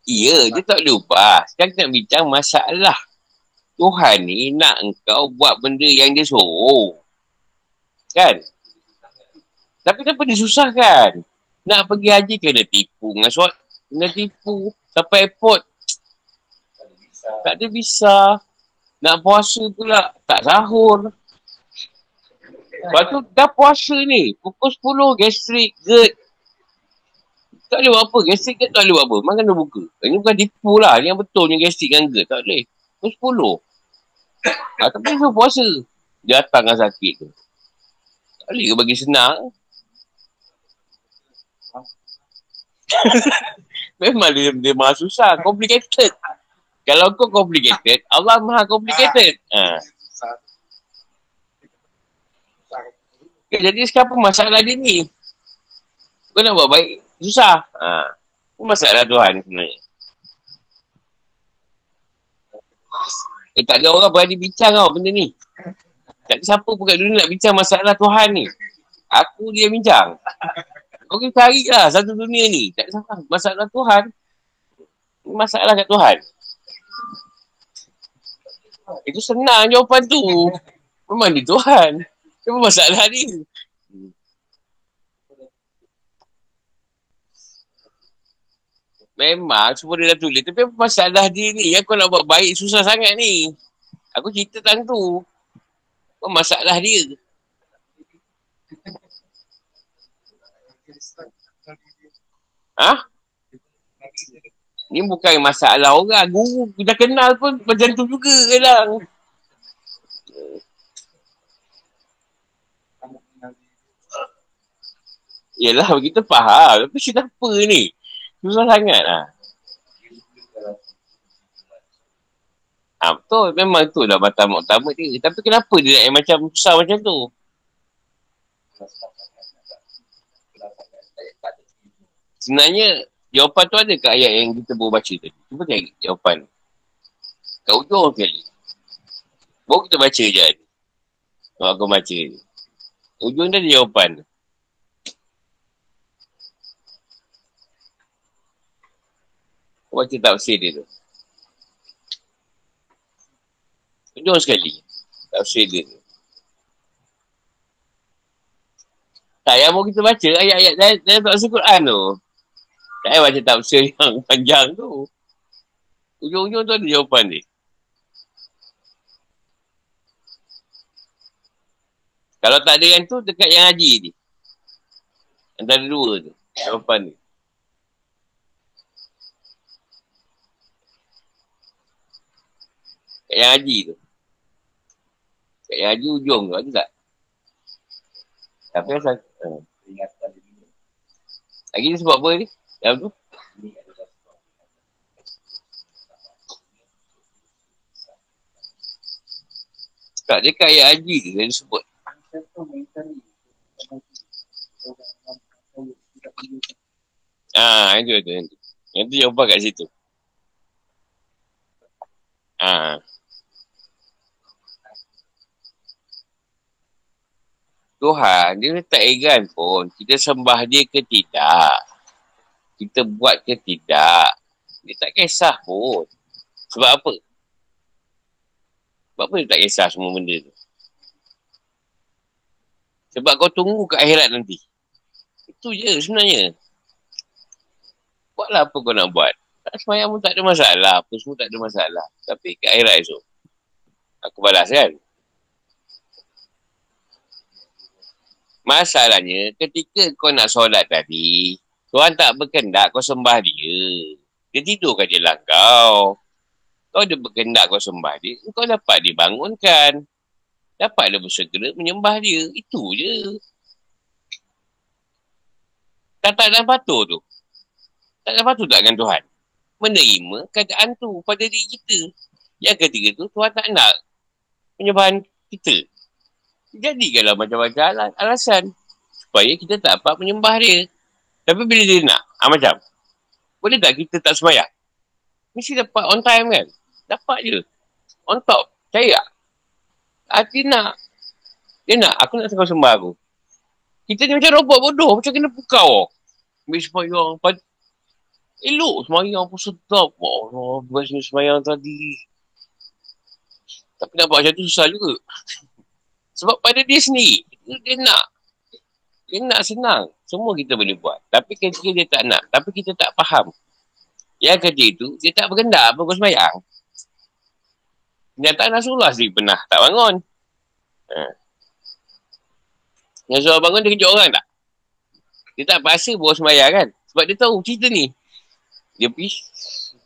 Ya, dia tak lupa. Sekarang kita nak bincang masalah. Tuhan ni nak engkau buat benda yang dia suruh. Kan? Tapi kenapa dia susahkan? Nak pergi haji kena tipu dengan suat. Kena tipu. Sampai airport. Tak ada visa. Nak puasa pula. Tak sahur. Lepas tu dah puasa ni. Pukul 10 gastrik, GERD. Tak boleh buat apa. Gastrik GERD tak boleh buat apa. Memang kena buka. Ini bukan tipu lah. Ini yang betul ni gastrik dengan GERD. Tak boleh. Pukul 10. Ha, tapi dia puasa. Dia datang dengan sakit tu. Tak boleh ke bagi senang. Memang dia, dia maha susah. Complicated. Kalau kau complicated, Allah maha complicated. Ha. Jadi sekarang masalah dia ni? Kau nak buat baik, susah. Ha. Masalah Tuhan sebenarnya. Eh tak ada orang berani bincang tau benda ni. Tak ada siapa pun kat dunia nak bincang masalah Tuhan ni. Aku dia bincang. Kau kena cari lah satu dunia ni. Tak siapa. Masalah Tuhan. Masalah kat Tuhan. Itu senang jawapan tu. Memang di Tuhan. Apa masalah ni? Memang semua dia dah tulis. Tapi apa masalah dia ni? Kau nak buat baik susah sangat ni. Aku cerita tentang tu. Apa masalah dia? Ha? Ni bukan masalah orang. Guru kita kenal pun macam tu juga kadang. Yelah, kita faham. Tapi kenapa ni? Susah sangat lah. Ha, betul. Memang tu dah batal utama dia. Tapi kenapa dia nak macam susah macam tu? Sebenarnya, jawapan tu ada kat ayat yang kita baru baca tadi. Cuba cari jawapan. Kat ujung sekali. Baru kita baca je. Kalau aku baca. Ujung dia ada jawapan. Kau baca tafsir dia tu. Ujung sekali. Tafsir dia tu. Tak, yang mau kita baca ayat-ayat dalam tafsir Quran tu. Tak payah baca tafsir yang panjang tu. Ujung-ujung tu ada jawapan dia. Kalau tak ada yang tu, dekat yang haji ni. Antara dua tu. Jawapan ni. Kat yang haji tu. Kat yang haji ujung tu, ada tak? Tapi asal... Uh. Lagi ni sebab apa ni? Yang tu? Tak, dia kat ayat haji tu yang sebut. Ah, itu, itu, itu. Yang tu jawapan kat situ. Ah. Tuhan, dia tak egan pun. Kita sembah dia ke tidak. Kita buat ke tidak. Dia tak kisah pun. Sebab apa? Sebab apa dia tak kisah semua benda tu? Sebab kau tunggu ke akhirat nanti. Itu je sebenarnya. Buatlah apa kau nak buat. Tak semayang pun tak ada masalah. Apa semua tak ada masalah. Tapi ke akhirat esok. Aku balas kan? Masalahnya, ketika kau nak solat tadi, Tuhan tak berkendak kau sembah dia. Dia tidur kat jalan kau. Kau ada berkendak kau sembah dia, kau dapat dibangunkan. Dapat dia bersegera menyembah dia. Itu je. Tak tak dalam patuh tu. Tak dalam patuh tak dengan Tuhan. Menerima keadaan tu pada diri kita. Yang ketiga tu, Tuhan tak nak penyembahan kita. Jadikanlah macam-macam alasan. Supaya kita tak dapat menyembah dia. Tapi bila dia nak, ha, macam. Boleh tak kita tak semayang? Mesti dapat on time kan? Dapat je. On top. Tak? Hati nak. Dia nak. Aku nak tengok sembah aku. Kita ni macam robot bodoh. Macam kena pukau. Ambil semayang. Elok semayang pun sedap. Allah, best ni semayang tadi. Tapi nak buat macam tu susah juga. Sebab pada dia sendiri, dia nak. Dia nak senang. Semua kita boleh buat. Tapi ketika dia tak nak. Tapi kita tak faham. Yang kerja itu, dia tak berkendak apa kau semayang. Kenyataan Rasulullah sendiri pernah tak bangun. Ha. Rasulullah bangun, dia kejut orang tak? Dia tak paksa bawa semayang kan? Sebab dia tahu cerita ni. Dia pergi,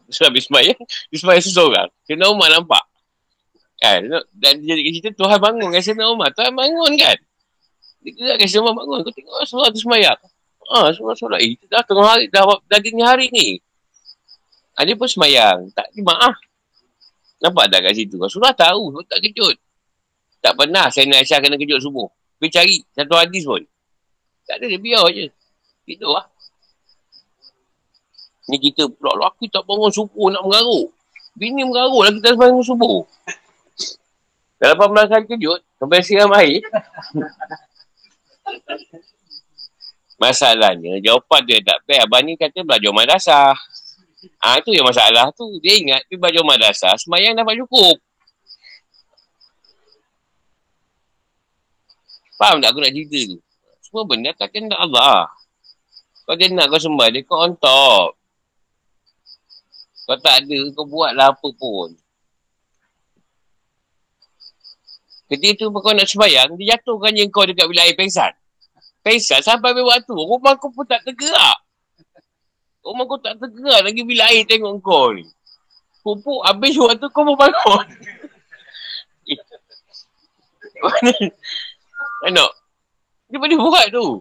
sebab habis semayang, dia semayang seseorang. Kena Umar nampak. Kan? Dan dia jadi cerita Tuhan bangun kan Sayyidina Umar. Tuhan bangun kan? Dia kan Sayyidina Umar bangun. Kau tengok Rasulullah tu semayang. Ha, Rasulullah. Eh, dah tengah hari, dah, dah dini hari ni. Ha, dia pun semayang. Tak terima ah. Nampak tak kat situ? Rasulullah tahu. Tak kejut. Tak pernah saya nak Aisyah kena kejut subuh. Pergi cari satu hadis pun. Tak ada, dia biar je. Itu lah. Ni kita pula lelaki tak bangun subuh nak mengaruk. Bini mengaruk lah kita bangun subuh. Dalam 18 kali kejut, sampai siram air. Masalahnya, jawapan dia tak baik. Abang ni kata belajar madrasah. Ah ha, itu yang masalah tu. Dia ingat pergi belajar madrasah, semayang dapat cukup. Faham tak aku nak cerita tu? Semua benda tak kena Allah. Kau dia nak kau sembah dia, kau on top. Kau tak ada, kau buatlah apa pun. Ketika tu kau nak sembahyang, dia jatuhkan je kau dekat air pengsan. Pengsan sampai waktu, rumah kau pun tak tergerak. Rumah kau tak tergerak lagi bila air tengok kau ni. Pupuk habis waktu kau pun bangun. Mana? Dia boleh buat tu.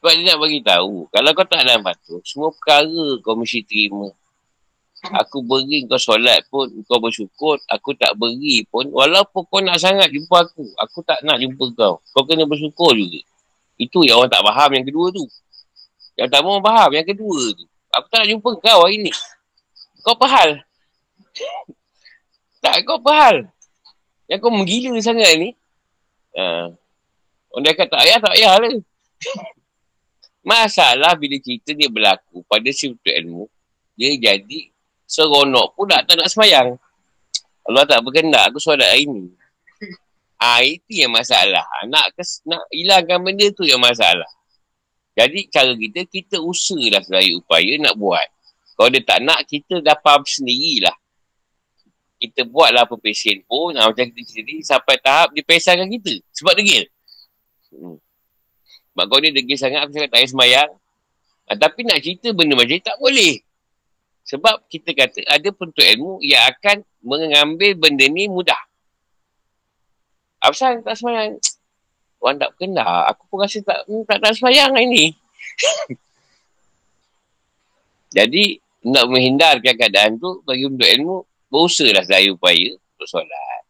Sebab dia nak bagi tahu, kalau kau tak dalam patuh, semua perkara kau mesti terima. Aku beri kau solat pun, kau bersyukur, aku tak beri pun, walaupun kau nak sangat jumpa aku, aku tak nak jumpa kau. Kau kena bersyukur juga. Itu yang orang tak faham yang kedua tu. Yang tak mahu faham yang kedua tu. Aku tak nak jumpa kau hari ni. Kau apa hal? tak, kau apa hal? Yang kau menggila sangat ni. Ha. Orang dia kata tak payah, tak payah lah. Masalah bila cerita ni berlaku pada si ilmu, dia jadi seronok pula tak nak semayang. Allah tak berkendak aku solat hari ni. Ah ha, itu yang masalah. Nak kes, nak hilangkan benda tu yang masalah. Jadi cara kita, kita usahalah sedaya upaya nak buat. Kalau dia tak nak, kita dah faham sendirilah. Kita buatlah apa pesen pun, ha, macam kita sendiri, sampai tahap dia pesankan kita. Sebab degil. Hmm. Mak kau ni degil sangat, aku cakap tak payah semayang. Ha, tapi nak cerita benda macam ni tak boleh. Sebab kita kata ada penuntut ilmu yang akan mengambil benda ni mudah. Apa tak semayang? Orang tak kenal. Aku pun rasa tak hmm, tak, tak semayang hari ni. Jadi, nak menghindarkan keadaan tu, bagi untuk ilmu, berusaha lah saya upaya untuk solat.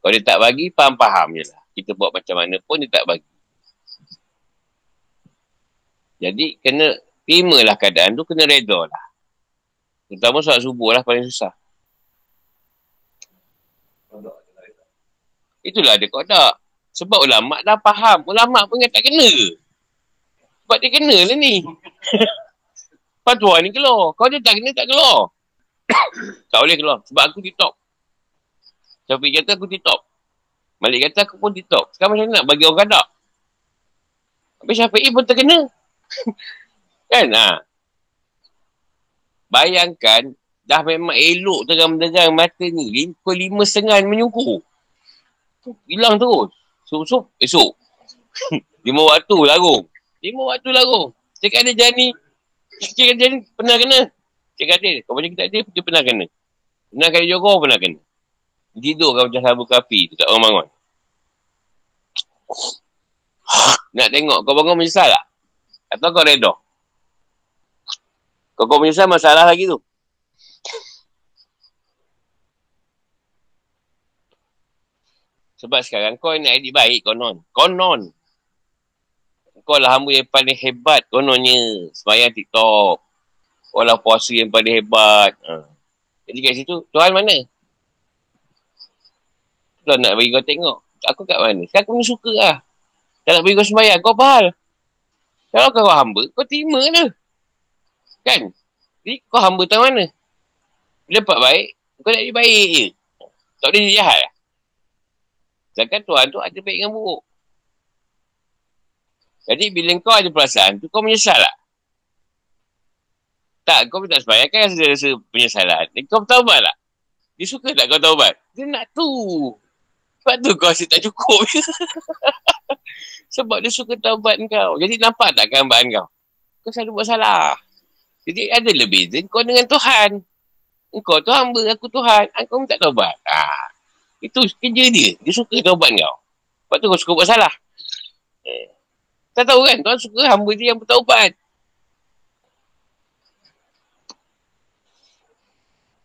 Kalau dia tak bagi, faham-faham je lah. Kita buat macam mana pun, dia tak bagi. Jadi kena lah keadaan tu, kena reda lah. Terutama solat subuh lah paling susah. Itulah dia kodak. Sebab ulama' dah faham. Ulama' pun tak kena. Sebab dia kena lah ni. Fatwa ni keluar. Kau dia tak kena, tak keluar. tak boleh keluar. Sebab aku TikTok. Syafiq kata aku TikTok. Malik kata aku pun TikTok. Sekarang macam mana nak bagi orang kadak? Habis Syafiq pun terkena. kan ha? Bayangkan dah memang elok terang-terang mata ni. Pukul lima setengah menyungkur. Hilang terus. Sup-sup esok. lima waktu larung. Lima waktu larung. Cik ada jani. Cik ada jani pernah kena. Cik ada. Kau macam kita ada dia pernah kena. Pernah kali jogor pernah kena. Tidur kau macam sabu kapi tu tak orang bangun. Nak tengok kau bangun menyesal tak? Atau kau reda? Kau kau menyesal masalah lagi tu. Sebab sekarang kau nak edit baik konon. Konon. Kau lah hamba yang paling hebat kononnya. Semayang TikTok. Kau lah puasa yang paling hebat. Ha. Jadi kat situ, Tuhan mana? Tuhan nak bagi kau tengok. Aku kat mana? Sekarang aku ni suka lah. Tak nak bagi kau semayang. Kau apa hal? Kalau kau hamba, kau terima lah. Kan? Jadi kau hamba tak mana? Bila dapat baik, kau nak jadi baik je. Tak boleh jadi jahat lah. Sedangkan Tuhan tu ada baik dengan buruk. Jadi bila kau ada perasaan tu, kau menyesal lah. Tak, kau tak sebayang kan rasa, rasa penyesalan. Kau bertaubat lah. Dia suka tak kau taubat? Dia nak tu. Sebab tu kau rasa tak cukup. Sebab dia suka taubat kau. Jadi nampak tak gambaran kau? Kau selalu buat salah. Jadi ada lebih kau dengan Tuhan. Engkau tu hamba, aku Tuhan. Engkau minta taubat. Ha. Itu kerja dia. Dia suka taubat kau. Sebab tu kau suka buat salah. Eh. Tak tahu kan? Tuhan suka hamba dia yang bertaubat.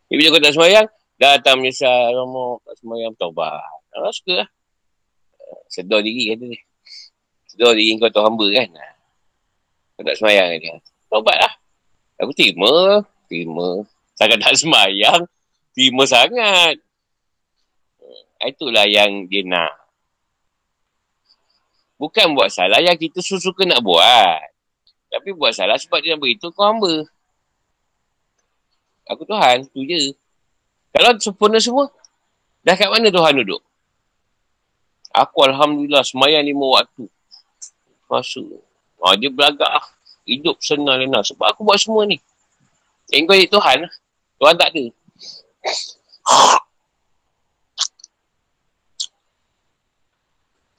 Tapi bila kau tak semayang, datang menyesal. Lama tak semayang, taubat. Allah suka lah. Sedar diri kata dia. Sedar diri kau tu hamba kan. Kau tak semayang dia. Taubat lah. Aku terima. Terima. Sangat tak semayang. Terima sangat. Itulah yang dia nak. Bukan buat salah yang kita suka nak buat. Tapi buat salah sebab dia nak beritahu kau hamba. Aku Tuhan, tu je. Kalau sempurna semua, dah kat mana Tuhan duduk? Aku Alhamdulillah semayang lima waktu. Masuk. Ha, dia beragak lah. Hidup senang Lena. Sebab aku buat semua ni. Yang kau Tuhan lah. Tuhan tak ada.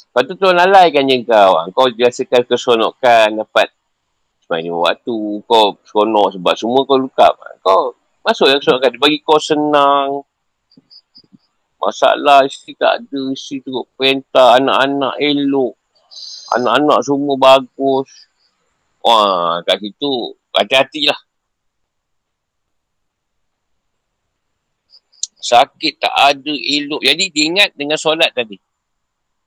Lepas tu Tuhan lalaikan je kau. Kau biasakan keseronokan dapat lima waktu. Kau seronok sebab semua kau lukap. Kau masuk yang keseronokan. Dia bagi kau senang. Masalah isteri tak ada, isteri tu perintah, anak-anak elok. Anak-anak semua bagus. Wah, kat situ hati-hati lah. Sakit tak ada, elok. Jadi dia ingat dengan solat tadi.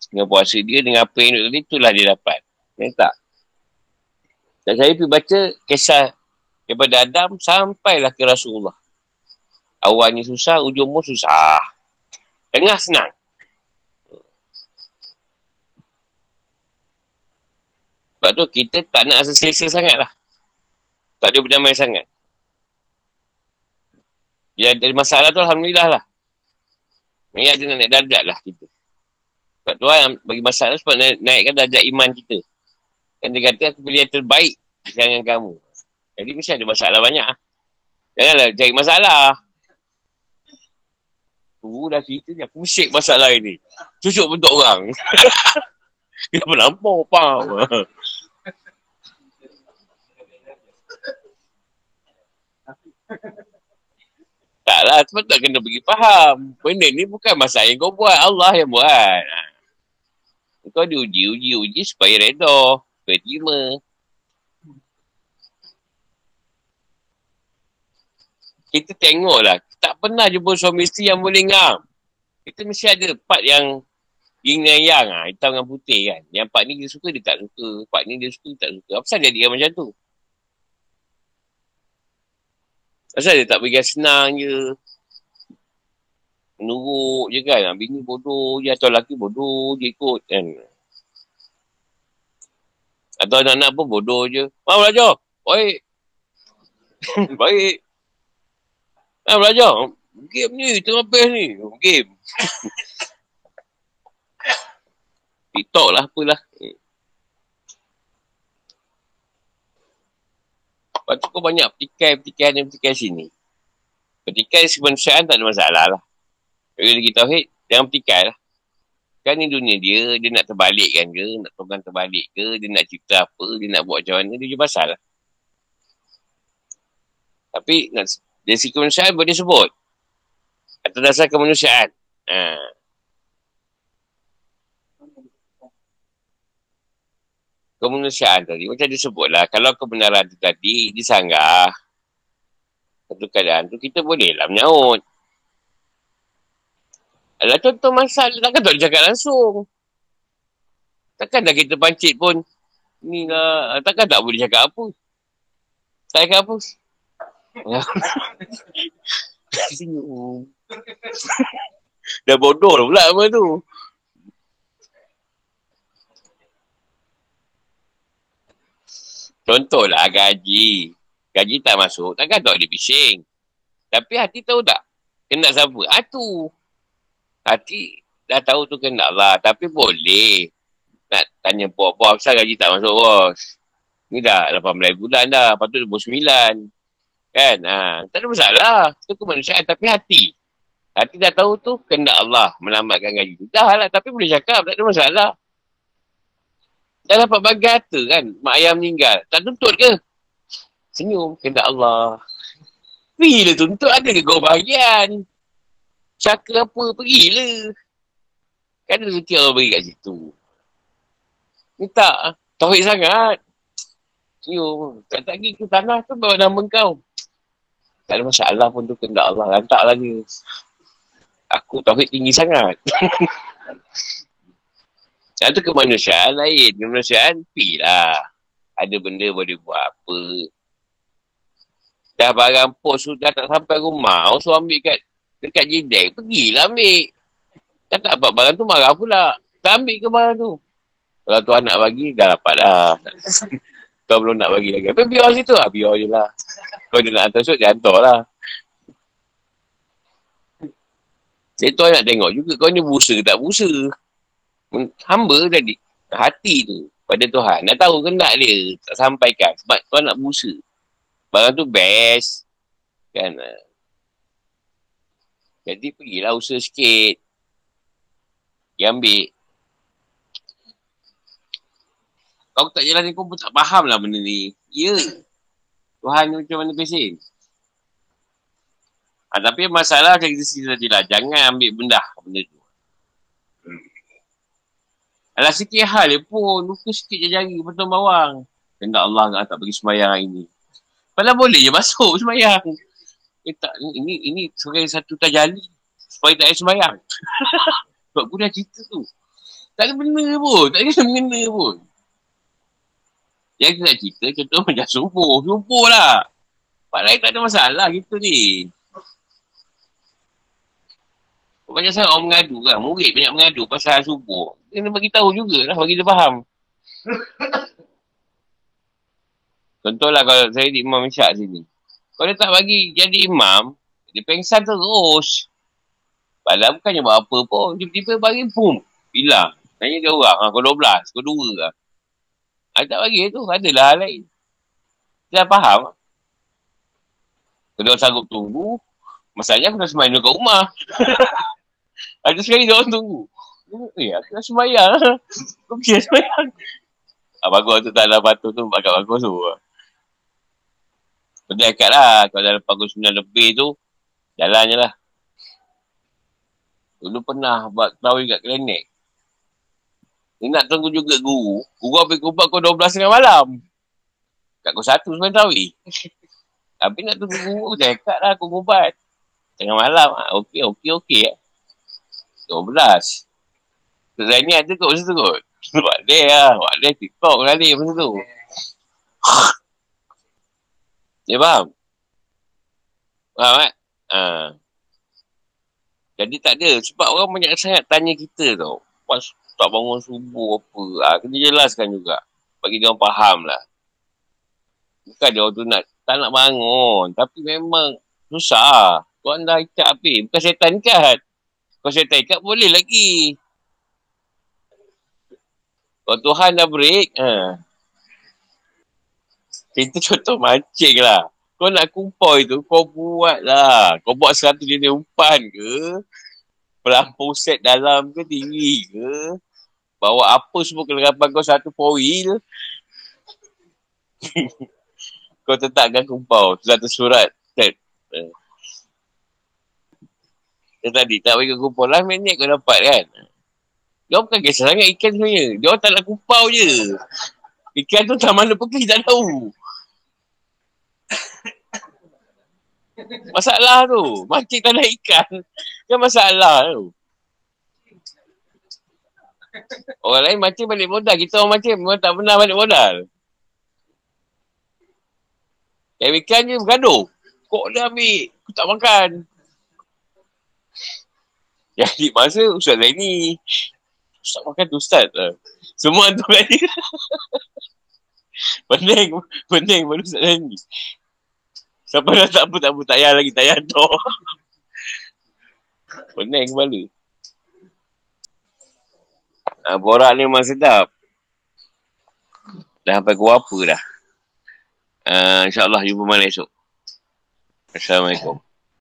Dengan puasa dia, dengan apa yang tadi, itulah dia dapat. Ya tak? Dan saya pergi baca kisah daripada Adam sampailah ke Rasulullah. Awalnya susah, ujung pun susah. Tengah senang. Sebab tu kita tak nak rasa selesa sangat lah. Tak ada berdamai sangat. Ya dari masalah tu Alhamdulillah lah. Ini ada nak naik darjat lah kita. Sebab tu lah bagi masalah sebab naik, naikkan darjat iman kita. Kan dia kata aku pilih yang terbaik dengan kamu. Jadi mesti ada masalah banyak lah. Janganlah cari masalah. Tu dah cerita ni. Aku musyik masalah ini. Cucuk bentuk orang. Dia melampau, faham? Taklah, sebab tak kena pergi faham. Benda ni bukan masalah yang kau buat. Allah yang buat. Ha. Kau diuji, uji, uji supaya reda. Supaya terima. Kita tengoklah tak pernah jumpa suami isteri yang boleh ngam. Kita mesti ada part yang yin dan yang, ha, hitam dengan putih kan. Yang part ni dia suka, dia tak suka. Part ni dia suka, dia tak suka. Apa sahaja dia macam tu? Asal dia tak bagi senang je. Menurut je kan. Bini bodoh je atau lelaki bodoh je ikut kan. Atau anak-anak pun bodoh je. Mau belajar. Baik. Baik. Ha, belajar. Game ni, tengah best ni. Game. TikTok lah, apalah. Lepas tu kau banyak petikai-petikai dan petikai sini. Petikai kemanusiaan tak ada masalah lah. Kalau kita tauhid, jangan petikai lah. Kan ni dunia dia, dia nak terbalik kan ke, nak tonggang terbalik ke, dia nak cipta apa, dia nak buat macam mana, dia je pasal lah. Tapi dari segi kemanusiaan boleh sebut. Atas dasar kemanusiaan. Ha. Kemanusiaan tadi. Macam disebutlah. Kalau kebenaran tu tadi disanggah. Satu keadaan tu kita boleh lah menyaut. Alah contoh masalah. Takkan tak cakap langsung. Takkan dah kita pancit pun. Ni lah. Takkan tak boleh cakap apa. Tak cakap apa. Dah bodoh pula apa tu. Contohlah gaji. Gaji tak masuk. Takkan tak ada bising. Tapi hati tahu tak? Kena siapa? Ah tu. Hati dah tahu tu kena lah. Tapi boleh. Nak tanya buat-buat. Kenapa gaji tak masuk bos? Ni dah 18 bulan dah. Patut 29. Kan? Ha, tak ada masalah. Itu kemanusiaan. Tapi hati. Hati dah tahu tu, kena Allah melambatkan gaji. Dah lah. Tapi boleh cakap. Tak ada masalah. Dah dapat bagi harta kan. Mak ayah meninggal. Tak tuntut ke? Senyum. Kena Allah. Pergilah tuntut. Ada ke kau bahagian? Cakap apa? Pergilah. Kan rezeki Allah bagi kat situ. Ni tak. Tauhid sangat. Senyum. Tak tak pergi ke tanah tu bawa nama kau. Tak ada masalah pun tu kena Allah. Lantak dia. Aku tauhid tinggi sangat. Satu kemanusiaan lain. Kemanusiaan, pi lah. Ada benda boleh buat apa. Dah barang pos sudah tak sampai rumah. So ambil kat dekat jindek. Pergilah ambil. Tak tak dapat barang tu marah pula. Tak ambil ke barang tu. Kalau tuan nak bagi, dah dapat dah. Kau belum nak bagi lagi. Tapi biar situ lah. Biar je lah. Kau dia nak hantar suit, dia hantar lah. Saya tuan nak tengok juga kau ni busa ke tak busa. Hamba tadi. Hati tu pada Tuhan. Nak tahu ke nak dia tak sampaikan. Sebab tuan nak busa. Barang tu best. Kan. Jadi pergilah usaha sikit. Dia ambil. Kau tak jalan ni, kau pun tak faham lah benda ni. Ya. Tuhan ni macam mana pesen. Ha, tapi masalah macam kita cerita tadi lah. Jangan ambil benda benda tu. Alah sikit hal dia pun. Luka sikit je jari betul bawang. Kena Allah tak bagi semayang hari ni. Padahal boleh je masuk semayang. Eh tak, ini, ini sebagai satu tajali. Supaya tak ada semayang. Sebab aku dah cerita tu. Tak ada benda pun. Tak ada benda pun. Yang kita nak cerita, contoh macam subuh. Subuh lah. Pak lain tak ada masalah kita ni. Banyak sangat orang mengadu kan. Murid banyak mengadu pasal subuh. Kena bagi tahu jugalah bagi dia faham. Contohlah kalau saya di Imam Isyak sini. Kalau tak bagi jadi imam, dia pengsan terus. Padahal bukannya buat apa pun. Tiba-tiba bagi pum. Bilang. Tanya dia orang. Ha, kau 12. Kau 2 lah. Ha, tak bagi tu. Adalah hal lain. Dia faham. Kalau sanggup tunggu, masalahnya aku nak semain dekat rumah. Ada sekali dia orang tunggu. Eh, aku nak sembahyang. Okey, sembahyang. Ah, bagus tu tak ada batu tu, agak bagus tu. Benda akad lah. Kalau dalam panggung sembilan lebih tu, jalan je lah. Dulu pernah buat tahu kat klinik. Ni nak tunggu juga guru. Guru ambil kubat kau 12 tengah malam. Kat kau satu sebenarnya tahu. Tapi nak tunggu guru, dekat lah aku kubat. Tengah malam. Ha, okey, okey, okey. Eh. 12. Sebab ni ada kot masa tu kot. Buat dia lah. Buat dia TikTok kali masa tu. Dia faham? Faham kan? Ha. Jadi tak ada. Sebab orang banyak sangat tanya kita tau. Pas tak bangun subuh apa. Ha, kena jelaskan juga. Bagi dia orang faham lah. Bukan dia orang tu nak, tak nak bangun. Tapi memang susah. Tuan dah ikat habis. Bukan setan ikat. Kalau setan ikat boleh lagi. Kalau Tuhan dah break. Ha. Kita contoh mancing lah. Kau nak kumpul itu, kau buat lah. Kau buat satu jenis umpan ke? Pelampung set dalam ke tinggi ke? bawa apa semua kelengkapan kau satu foil. kau tetapkan kumpau. Satu surat. Set. Eh. Dia tadi tak bagi kumpau lah minit kau dapat kan. Dia bukan kisah sangat ikan sebenarnya. Dia tak nak kumpau je. Ikan tu tak mana pergi tak tahu. Masalah tu. Mancing tak ada ikan. Kan masalah tu. Orang lain macam balik modal. Kita orang macam memang tak pernah balik modal. Kayak ikan je bergaduh. Kok dia ambil? Aku tak makan. Jadi masa Ustaz ni. Ustaz makan tu Ustaz. Semua tu lagi. pening. Pening baru Ustaz ni. Siapa dah tak apa, tak apa. Tak payah lagi. Tak payah tu. pening kepala. Ha, borak ni memang sedap. Dah sampai ke apa dah. Uh, InsyaAllah jumpa malam esok. Assalamualaikum.